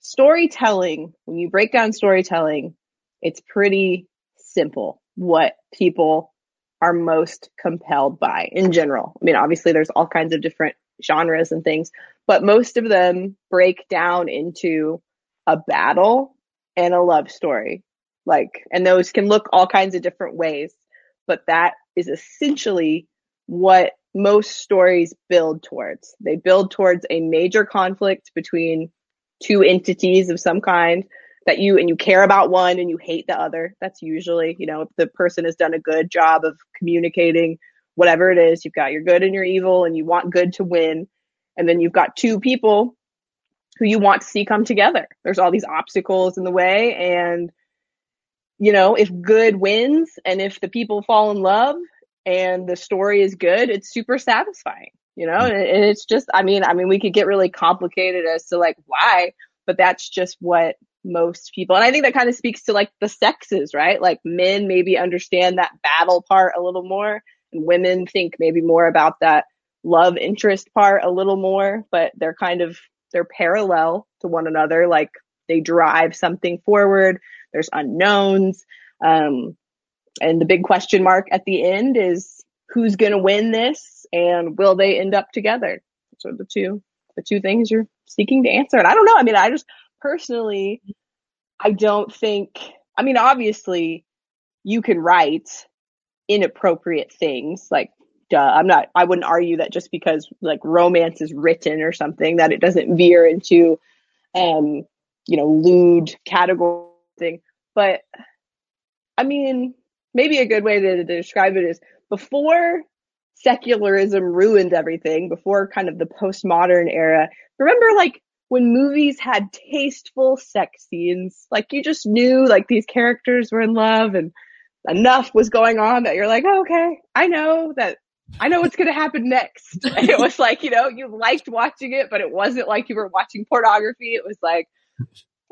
storytelling. When you break down storytelling, it's pretty simple what people are most compelled by in general. I mean, obviously, there's all kinds of different genres and things, but most of them break down into a battle and a love story. Like, and those can look all kinds of different ways, but that is essentially what most stories build towards. They build towards a major conflict between two entities of some kind that you and you care about one and you hate the other. That's usually, you know, if the person has done a good job of communicating whatever it is, you've got your good and your evil and you want good to win. And then you've got two people who you want to see come together. There's all these obstacles in the way and you know, if good wins and if the people fall in love and the story is good, it's super satisfying, you know, mm. and, and it's just, I mean, I mean, we could get really complicated as to like why, but that's just what most people, and I think that kind of speaks to like the sexes, right? Like men maybe understand that battle part a little more and women think maybe more about that love interest part a little more, but they're kind of, they're parallel to one another. Like they drive something forward. There's unknowns. Um, and the big question mark at the end is who's going to win this and will they end up together? So the two, the two things you're seeking to answer. And I don't know. I mean, I just personally, I don't think, I mean, obviously you can write inappropriate things like duh. I'm not, I wouldn't argue that just because like romance is written or something that it doesn't veer into, um, you know, lewd category thing. But I mean, maybe a good way to, to describe it is before secularism ruined everything, before kind of the postmodern era. Remember like when movies had tasteful sex scenes, like you just knew like these characters were in love and enough was going on that you're like, oh, okay, I know that I know what's going to happen next. And it was like, you know, you liked watching it, but it wasn't like you were watching pornography. It was like,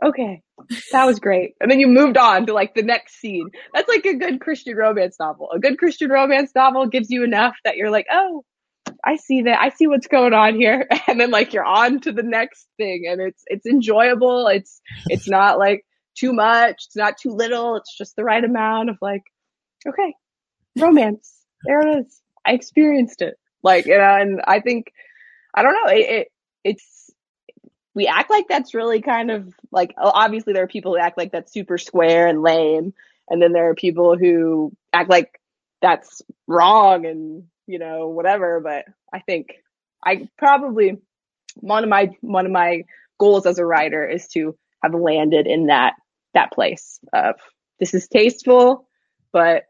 okay, that was great. And then you moved on to like the next scene. That's like a good Christian romance novel. A good Christian romance novel gives you enough that you're like, oh, I see that. I see what's going on here. And then like you're on to the next thing and it's, it's enjoyable. It's, it's not like too much. It's not too little. It's just the right amount of like, okay, romance. There it is. I experienced it. Like, you know, and I think, I don't know, it, it it's, we act like that's really kind of like, obviously there are people who act like that's super square and lame. And then there are people who act like that's wrong and, you know, whatever. But I think I probably, one of my, one of my goals as a writer is to have landed in that, that place of this is tasteful, but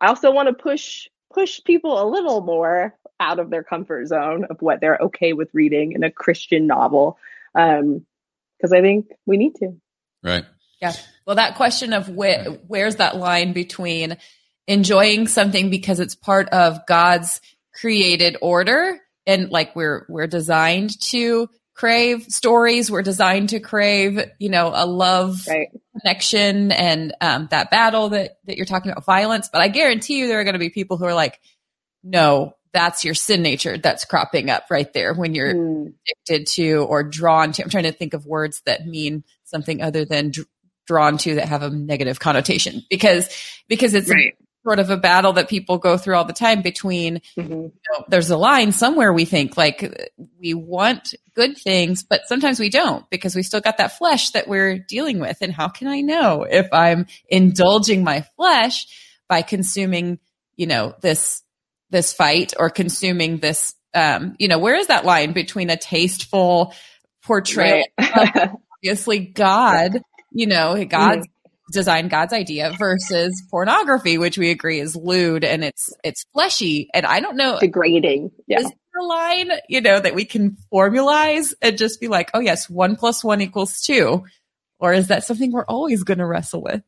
I also want to push push people a little more out of their comfort zone of what they're okay with reading in a Christian novel. Um, cause I think we need to. Right. Yeah. Well, that question of where, where's that line between enjoying something because it's part of God's created order and like we're, we're designed to crave stories. We're designed to crave, you know, a love Right. connection and um, that battle that, that you're talking about, violence. But I guarantee you there are going to be people who are like, no, that's your sin nature that's cropping up right there when you're Mm, addicted to or drawn to. I'm trying to think of words that mean something other than dr- drawn to that have a negative connotation because because it's right. Sort of a battle that people go through all the time between Mhm. you know, there's a line somewhere we think like we want good things but sometimes we don't because we still got that flesh that we're dealing with and how can I know if I'm indulging my flesh by consuming you know, this this fight or consuming this um, you know, where is that line between a tasteful portrayal Right. of obviously God, you know, God's designed God's idea versus pornography, which we agree is lewd and it's it's fleshy. And I don't know Degrading. Yeah. is there a line, you know, that we can formalize and just be like, oh yes, one plus one equals two? Or is that something we're always gonna wrestle with?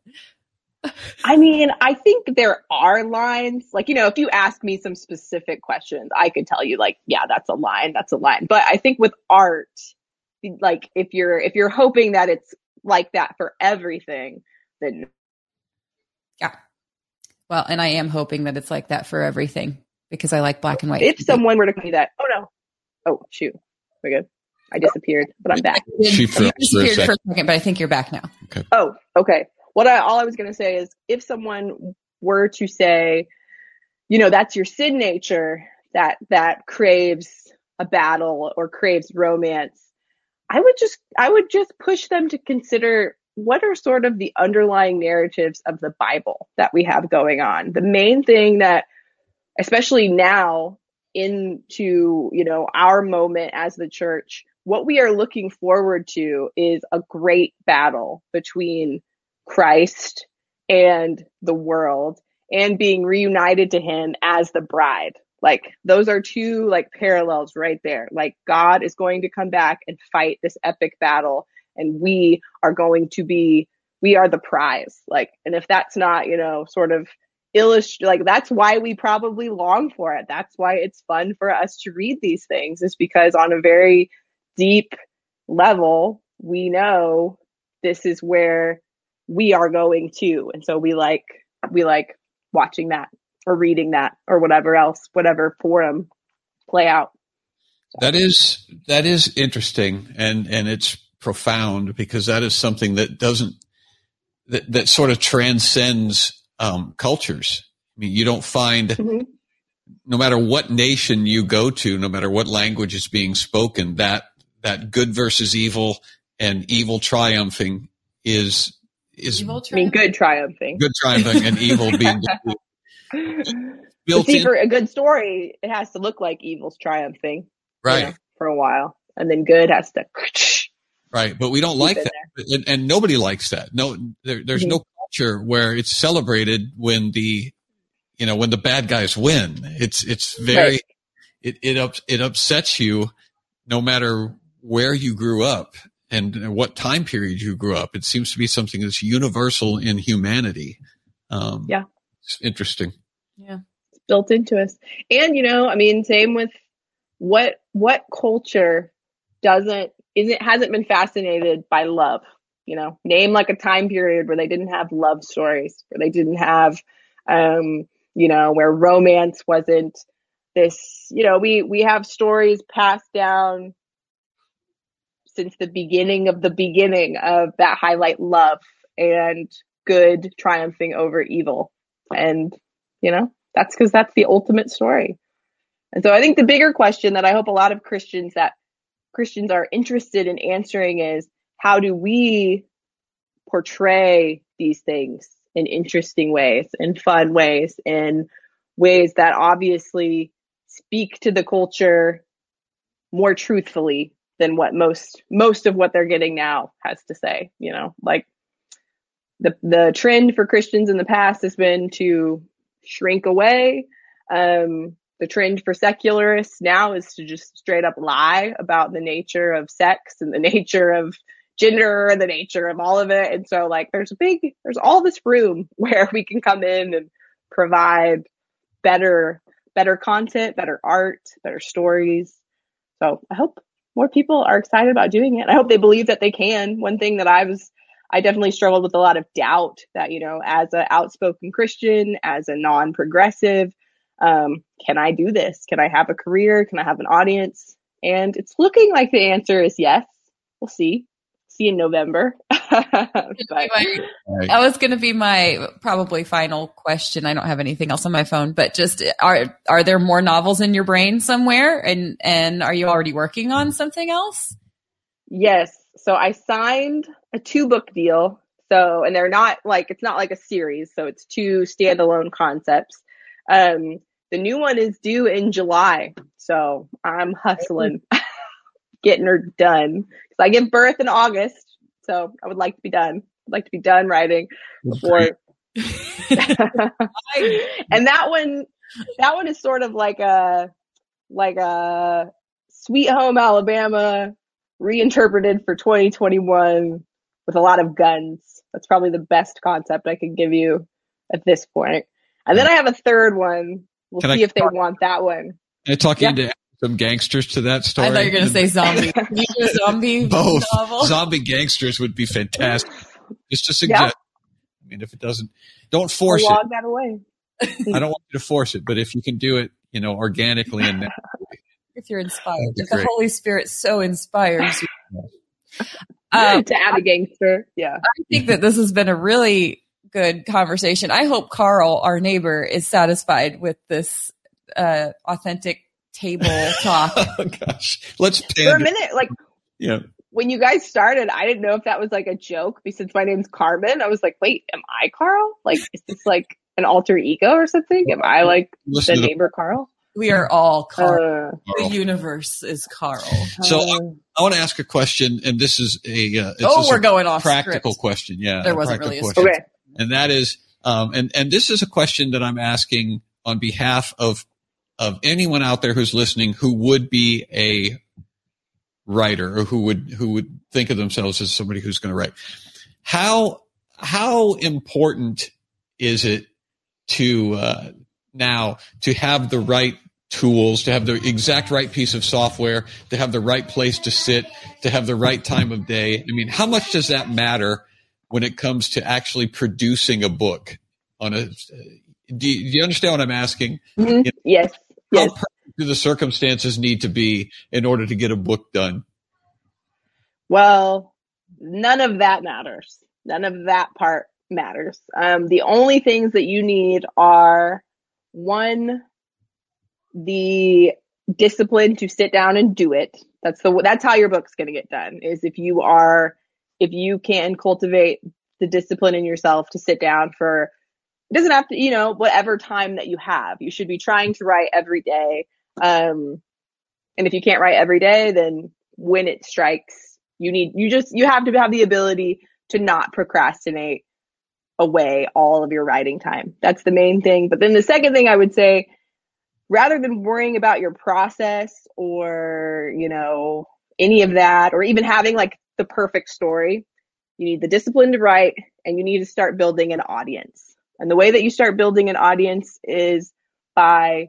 I mean, I think there are lines. Like, you know, if you ask me some specific questions, I could tell you like, yeah, that's a line, that's a line. But I think with art, like if you're if you're hoping that it's like that for everything, then Well, and I am hoping that it's like that for everything because I like black and white. if someone were to tell me that, oh no. Oh shoot. We're good. I disappeared, but I'm back. She You froze for a disappeared for a second. second, but I think you're back now. Oh, okay. What I all I was gonna say is if someone were to say, you know, that's your sin nature that that craves a battle or craves romance, I would just I would just push them to consider what are sort of the underlying narratives of the Bible that we have going on. The main thing that especially now into, you know, our moment as the church, what we are looking forward to is a great battle between Christ and the world and being reunited to him as the bride. Like those are two like parallels right there. Like God is going to come back and fight this epic battle and we are going to be we are the prize. Like and if that's not, you know, sort of illustrate like that's why we probably long for it. That's why it's fun for us to read these things is because on a very deep level, we know this is where we are going to. And so we like we like watching that or reading that or whatever else, whatever forum play out. That is that is interesting and and it's profound because that is something that doesn't that that sort of transcends um, cultures. I mean, you don't find Mhm. no matter what nation you go to, no matter what language is being spoken, that that good versus evil and evil triumphing is is Evil I mean, good triumphing. good triumphing and evil being defeated. Built see, in, for a good story, it has to look like evil's triumphing you right? know, for a while, and then good has to. Right, but we don't like that, and, and nobody likes that. No, there, there's Mhm. no culture where it's celebrated when the, you know, when the bad guys win. It's it's very, Right. it it up, it upsets you, no matter where you grew up and what time period you grew up. It seems to be something that's universal in humanity. Um, Yeah. it's interesting. Yeah. It's built into us. And you know, I mean, same with what what culture doesn't isn't hasn't been fascinated by love. You know, name like a time period where they didn't have love stories, where they didn't have, um, you know, where romance wasn't this. You know, we we have stories passed down since the beginning of the beginning of that highlight love and good triumphing over evil, and you know that's because that's the ultimate story. And so I think the bigger question that I hope a lot of Christians that Christians are interested in answering is how do we portray these things in interesting ways, in fun ways, in ways that obviously speak to the culture more truthfully than what most most of what they're getting now has to say, you know? Like the the trend for Christians in the past has been to shrink away. Um, the trend for secularists now is to just straight up lie about the nature of sex and the nature of gender and the nature of all of it. And so like there's a big there's all this room where we can come in and provide better better content, better art, better stories. So I hope more people are excited about doing it. I hope they believe that they can. One thing that I was I definitely struggled with a lot of doubt that, you know, as an outspoken Christian, as a non progressive, um, can I do this? Can I have a career? Can I have an audience? And it's looking like the answer is yes. We'll see. See in November. but That was going to be my probably final question. I don't have anything else on my phone, but just are are there more novels in your brain somewhere, and and are you already working on something else? yes. So I signed a two book deal. So, and they're not like, it's not like a series. So it's two standalone concepts. Um, the new one is due in July, so I'm hustling, getting her done. 'Cause I give birth in August, so I would like to be done. I'd like to be done writing before. and that one, that one is sort of like a like a Sweet Home Alabama reinterpreted for 2021 with a lot of guns. That's probably the best concept I could give you at this point. And then I have a third one. We'll Can I see if they talk- want that one. Can I talk Yeah. into some gangsters to that story? I thought you were going to say zombie. Can you do a zombie both novel? zombie gangsters would be fantastic. Just a suggestion. I mean, if it doesn't, don't force I'll it. log that away. I don't want you to force it, but if you can do it, you know, organically and naturally, if you're inspired. If the great. Holy Spirit so inspires you. Um, to add a gangster. Yeah. I think that this has been a really good conversation. I hope Carl, our neighbor, is satisfied with this uh, authentic table talk. oh gosh, let's For a minute, like Yeah, when you guys started, I didn't know if that was like a joke because my name's Carmen. I was like, wait, am I Carl? Like, is this like an alter ego or something? Am I like listen the to the, neighbor Carl? We are all Carl. Uh, the Carl. universe is Carl. So, uh, I want to ask a question, and this is a uh, it's oh, we're a going off practical script. question. Yeah, There wasn't practical really a question. okay. And that is um, and and this is a question that I'm asking on behalf of of anyone out there who's listening who would be a writer or who would who would think of themselves as somebody who's going to write. How how important is it to uh, now to have the right tools, to have the exact right piece of software, to have the right place to sit, to have the right time of day? I mean, how much does that matter when it comes to actually producing a book? On a, do you, do you understand what I'm asking? Mhm. Yes. How Yes. perfect do the circumstances need to be in order to get a book done? Well, none of that matters. None of that part matters. Um, the only things that you need are one, the discipline to sit down and do it. That's the that's how your book's going to get done. Is if you are if you can cultivate the discipline in yourself to sit down for it doesn't have to you know whatever time that you have. You should be trying to write every day. Um, and if you can't write every day, then when it strikes, you need, you just, you have to have the ability to not procrastinate away all of your writing time. That's the main thing. But then the second thing I would say, rather than worrying about your process or, you know, any of that, or even having like the perfect story, you need the discipline to write and you need to start building an audience. And the way that you start building an audience is by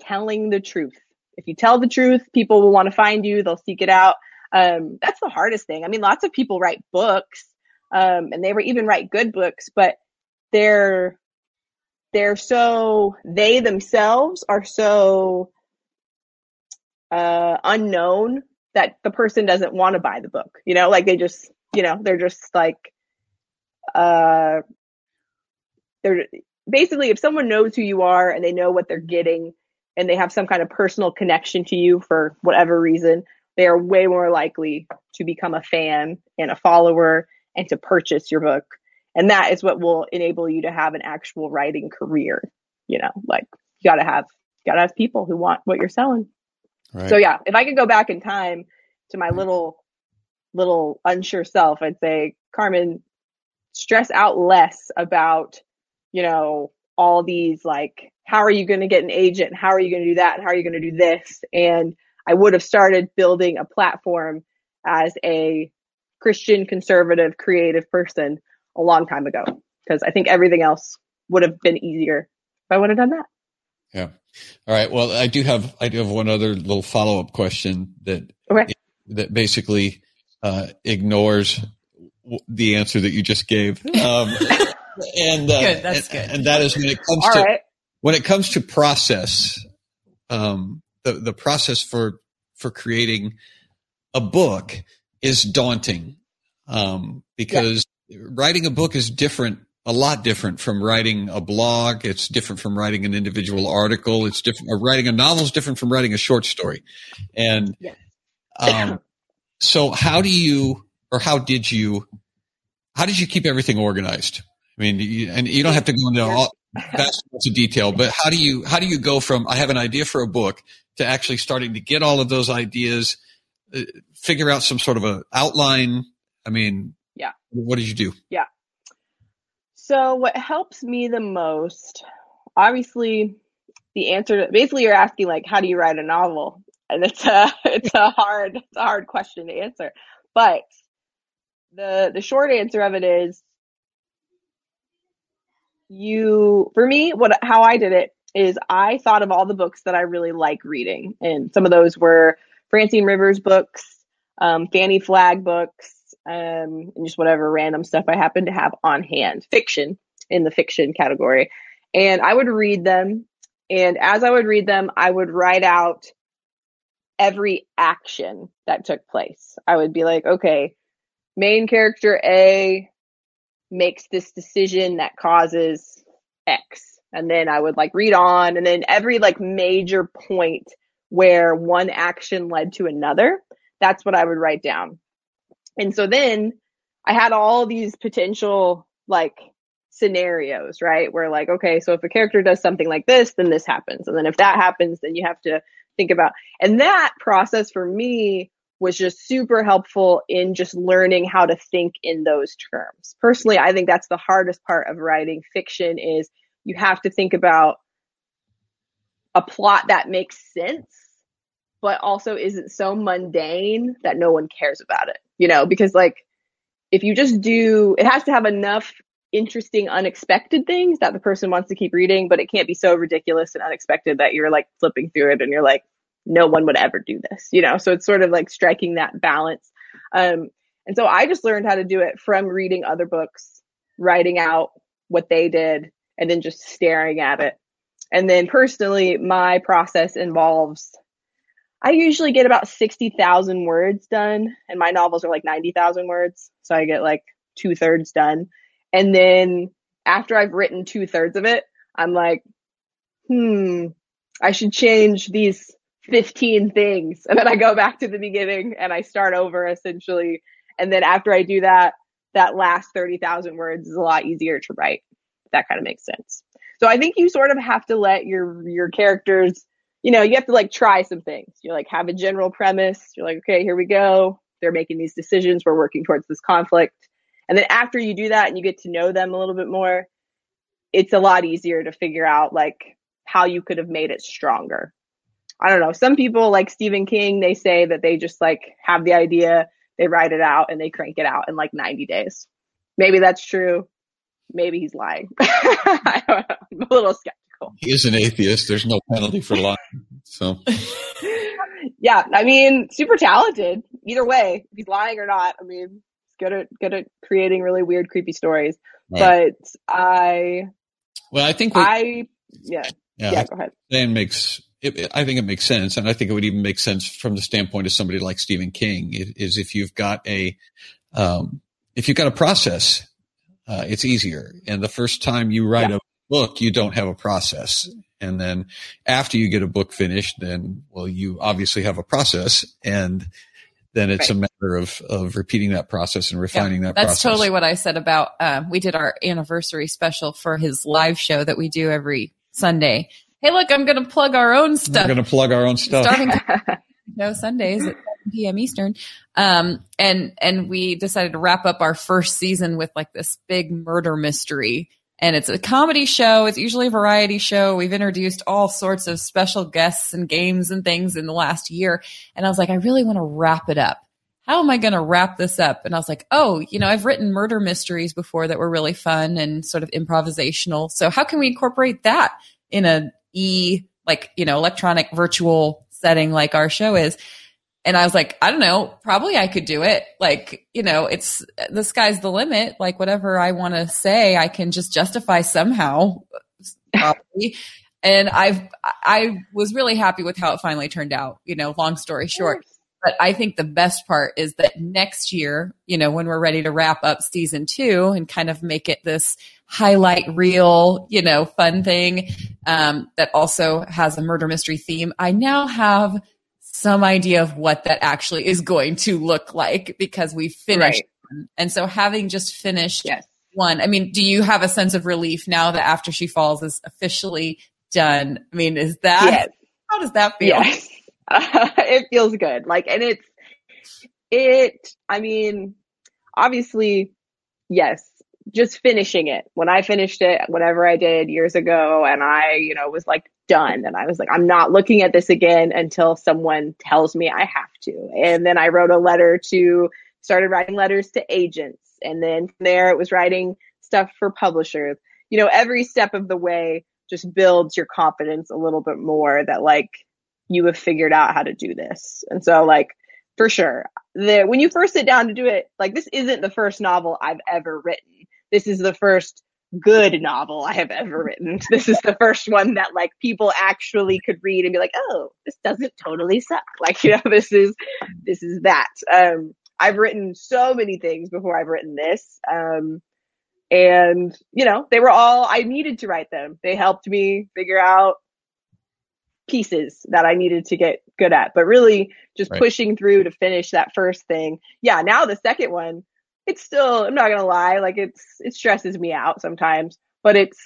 telling the truth. If you tell the truth, people will want to find you, they'll seek it out. Um, that's the hardest thing. I mean, lots of people write books, um, and they were even write good books, but they're they're so they themselves are so uh, unknown that the person doesn't want to buy the book. You know, like they just you know they're just like uh, they're basically if someone knows who you are and they know what they're getting and they have some kind of personal connection to you for whatever reason, they are way more likely to become a fan and a follower and to purchase your book. And that is what will enable you to have an actual writing career. You know, like you gotta have, you gotta have people who want what you're selling. Right. So yeah, if I could go back in time to my little, little unsure self, I'd say, Carmen, stress out less about, you know, all these like, how are you going to get an agent? How are you going to do that? How are you going to do this? And I would have started building a platform as a Christian, conservative, creative person a long time ago because I think everything else would have been easier if I would have done that. Yeah. All right. Well, I do have I do have one other little follow up question that Okay. that basically uh, ignores the answer that you just gave. Um, and uh, Good, that's and, good. And that is when it comes All to right. when it comes to process, um, the the process for for creating a book is daunting um, because writing a book is different, a lot different from writing a blog. It's different from writing an individual article. It's different. Or writing a novel is different from writing a short story, and um, so how do you or how did you how did you keep everything organized? I mean, you, and you don't have to go into all, vast amounts of detail, but how do you how do you go from I have an idea for a book to actually starting to get all of those ideas, uh, figure out some sort of a outline? I mean, Yeah. What did you do? So what helps me the most, obviously, the answer. Basically, you're asking like, how do you write a novel? And it's a it's a hard it's a hard question to answer. But the the short answer of it is, you for me what how I did it is I thought of all the books that I really like reading, and some of those were Francine Rivers books, um, Fanny Flagg books, um, and just whatever random stuff I happen to have on hand, fiction in the fiction category. And I would read them. And as I would read them, I would write out every action that took place. I would be like, okay, main character A makes this decision that causes X. And then I would like read on and then every like major point where one action led to another, that's what I would write down. And so then I had all these potential like scenarios, right? Where like, okay, so if a character does something like this, then this happens. And then if that happens, then you have to think about, and that process for me was just super helpful in just learning how to think in those terms. Personally, I think that's the hardest part of writing fiction is you have to think about a plot that makes sense, but also isn't so mundane that no one cares about it, you know, because like if you just do, it has to have enough interesting, unexpected things that the person wants to keep reading, but it can't be so ridiculous and unexpected that you're like flipping through it and you're like, no one would ever do this, you know? So it's sort of like striking that balance. Um, and so I just learned how to do it from reading other books, writing out what they did, and then just staring at it. And then personally, my process involves I usually get about 60,000 words done, and my novels are like 90,000 words. So I get like two thirds done. And then after I've written two thirds of it, I'm like, hmm, I should change these 15 things. And then I go back to the beginning and I start over essentially. And then after I do that, that last 30,000 words is a lot easier to write. That kind of makes sense. So I think you sort of have to let your, your characters, you know, you have to like try some things. You like have a general premise. You're like, okay, here we go. They're making these decisions. We're working towards this conflict. And then after you do that and you get to know them a little bit more, it's a lot easier to figure out like how you could have made it stronger. I don't know. Some people like Stephen King, they say that they just like have the idea, they write it out and they crank it out in like 90 days. Maybe that's true. Maybe he's lying. I don't know. I'm a little skeptical. He is an atheist. There's no penalty for lying. So yeah, I mean, super talented. Either way, if he's lying or not, I mean, he's good at good at creating really weird, creepy stories. Right. But I, well, I think I, yeah, yeah, yeah, go ahead. saying makes it, I think it makes sense, and I think it would even make sense from the standpoint of somebody like Stephen King. It, is if you've got a um, if you've got a process, uh, it's easier. And the first time you write a book, you don't have a process, and then after you get a book finished, then well, you obviously have a process, and then it's a matter of of repeating that process and refining that That's process. totally what I said about. Um, we did our anniversary special for his live show that we do every Sunday. Hey, look, I'm going to plug our own We're stuff. going to plug our own stuff. Starting show Sundays at 7 p.m. Eastern. Um, and, and we decided to wrap up our first season with like this big murder mystery. And it's a comedy show. It's usually a variety show. We've introduced all sorts of special guests and games and things in the last year. And I was like, I really want to wrap it up. How am I going to wrap this up? And I was like, oh, you know, I've written murder mysteries before that were really fun and sort of improvisational. So how can we incorporate that in a e like, you know, electronic virtual setting like our show is? And I was like, I don't know, probably I could do it. Like, you know, it's the sky's the limit. Like whatever I want to say, I can just justify somehow, probably. and I've, I was really happy with how it finally turned out, you know, long story short. But I think the best part is that next year, you know, when we're ready to wrap up season two and kind of make it this highlight reel, you know, fun thing um, that also has a murder mystery theme, I now have some idea of what that actually is going to look like because we finished. Right. And so having just finished Yes. one. I mean, do you have a sense of relief now that After She Falls is officially done? I mean, is that Yes. how does that feel? Yes. it feels good. Like, and it's, it, I mean, obviously, yes, just finishing it. When I finished it, whatever I did years ago, and I, you know, was like done, and I was like, I'm not looking at this again until someone tells me I have to. And then I wrote a letter to, started writing letters to agents. And then from there, it was writing stuff for publishers. You know, every step of the way just builds your confidence a little bit more that like you have figured out how to do this. And so like for sure, the when you first sit down to do it, like this isn't the first novel I've ever written. This is the first good novel I have ever written. This is the first one that like people actually could read and be like, "Oh, this doesn't totally suck." Like, you know, this is this is that. Um I've written so many things before I've written this. Um and you know, they were all I needed to write them. They helped me figure out pieces that I needed to get good at, but really just Right. pushing through to finish that first thing. Yeah, now the second one, it's still, I'm not going to lie, like it's, it stresses me out sometimes, but it's,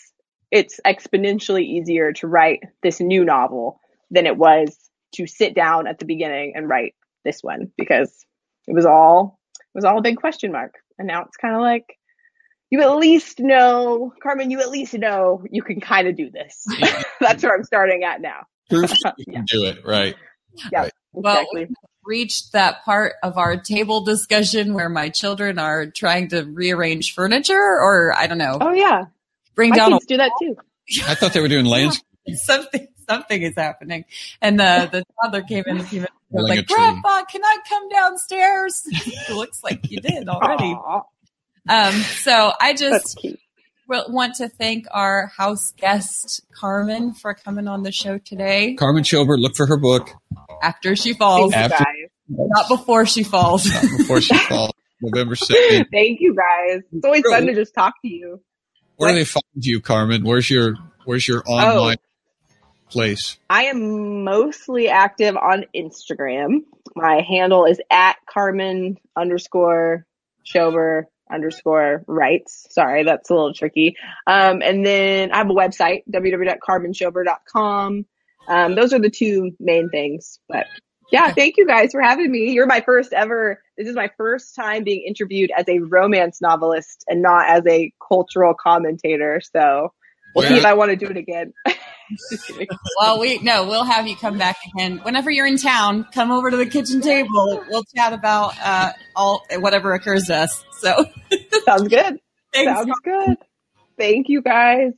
it's exponentially easier to write this new novel than it was to sit down at the beginning and write this one because it was all, it was all a big question mark. And now it's kind of like, you at least know, Carmen, you at least know you can kind of do this. That's where I'm starting at now. Proof that you can do it, right? Well, Exactly. Reached that part of our table discussion where my children are trying to rearrange furniture, or I don't know, Oh yeah, bring my down a kids do that too. I thought they were doing landscape. something something is happening. And the the toddler came in a few minutes ago, like. Grandpa, can I come downstairs? it looks like you did already. Aw, Um, so I that's just cute. will- want to thank our house guest Carmen for coming on the show today. Carmen Schober, look for her book After she falls, After- not before she falls. before she falls. November 2nd. Thank you guys. It's always fun to just talk to you. Where do they find you, Carmen? Where's your Where's your oh. online place? I am mostly active on Instagram. My handle is at Carmen underscore Schober underscore writes. Sorry, that's a little tricky. Um, and then I have a website, www.carmenschober.com. Um, those are the two main things. But yeah, thank you guys for having me. You're my first ever, this is my first time being interviewed as a romance novelist and not as a cultural commentator. So we'll see if I want to do it again. Just kidding. well, we no, we'll have you come back again whenever you're in town. Come over to the kitchen table. We'll chat about uh, all whatever occurs to us. So Sounds good. thanks. Sounds good. Thank you guys.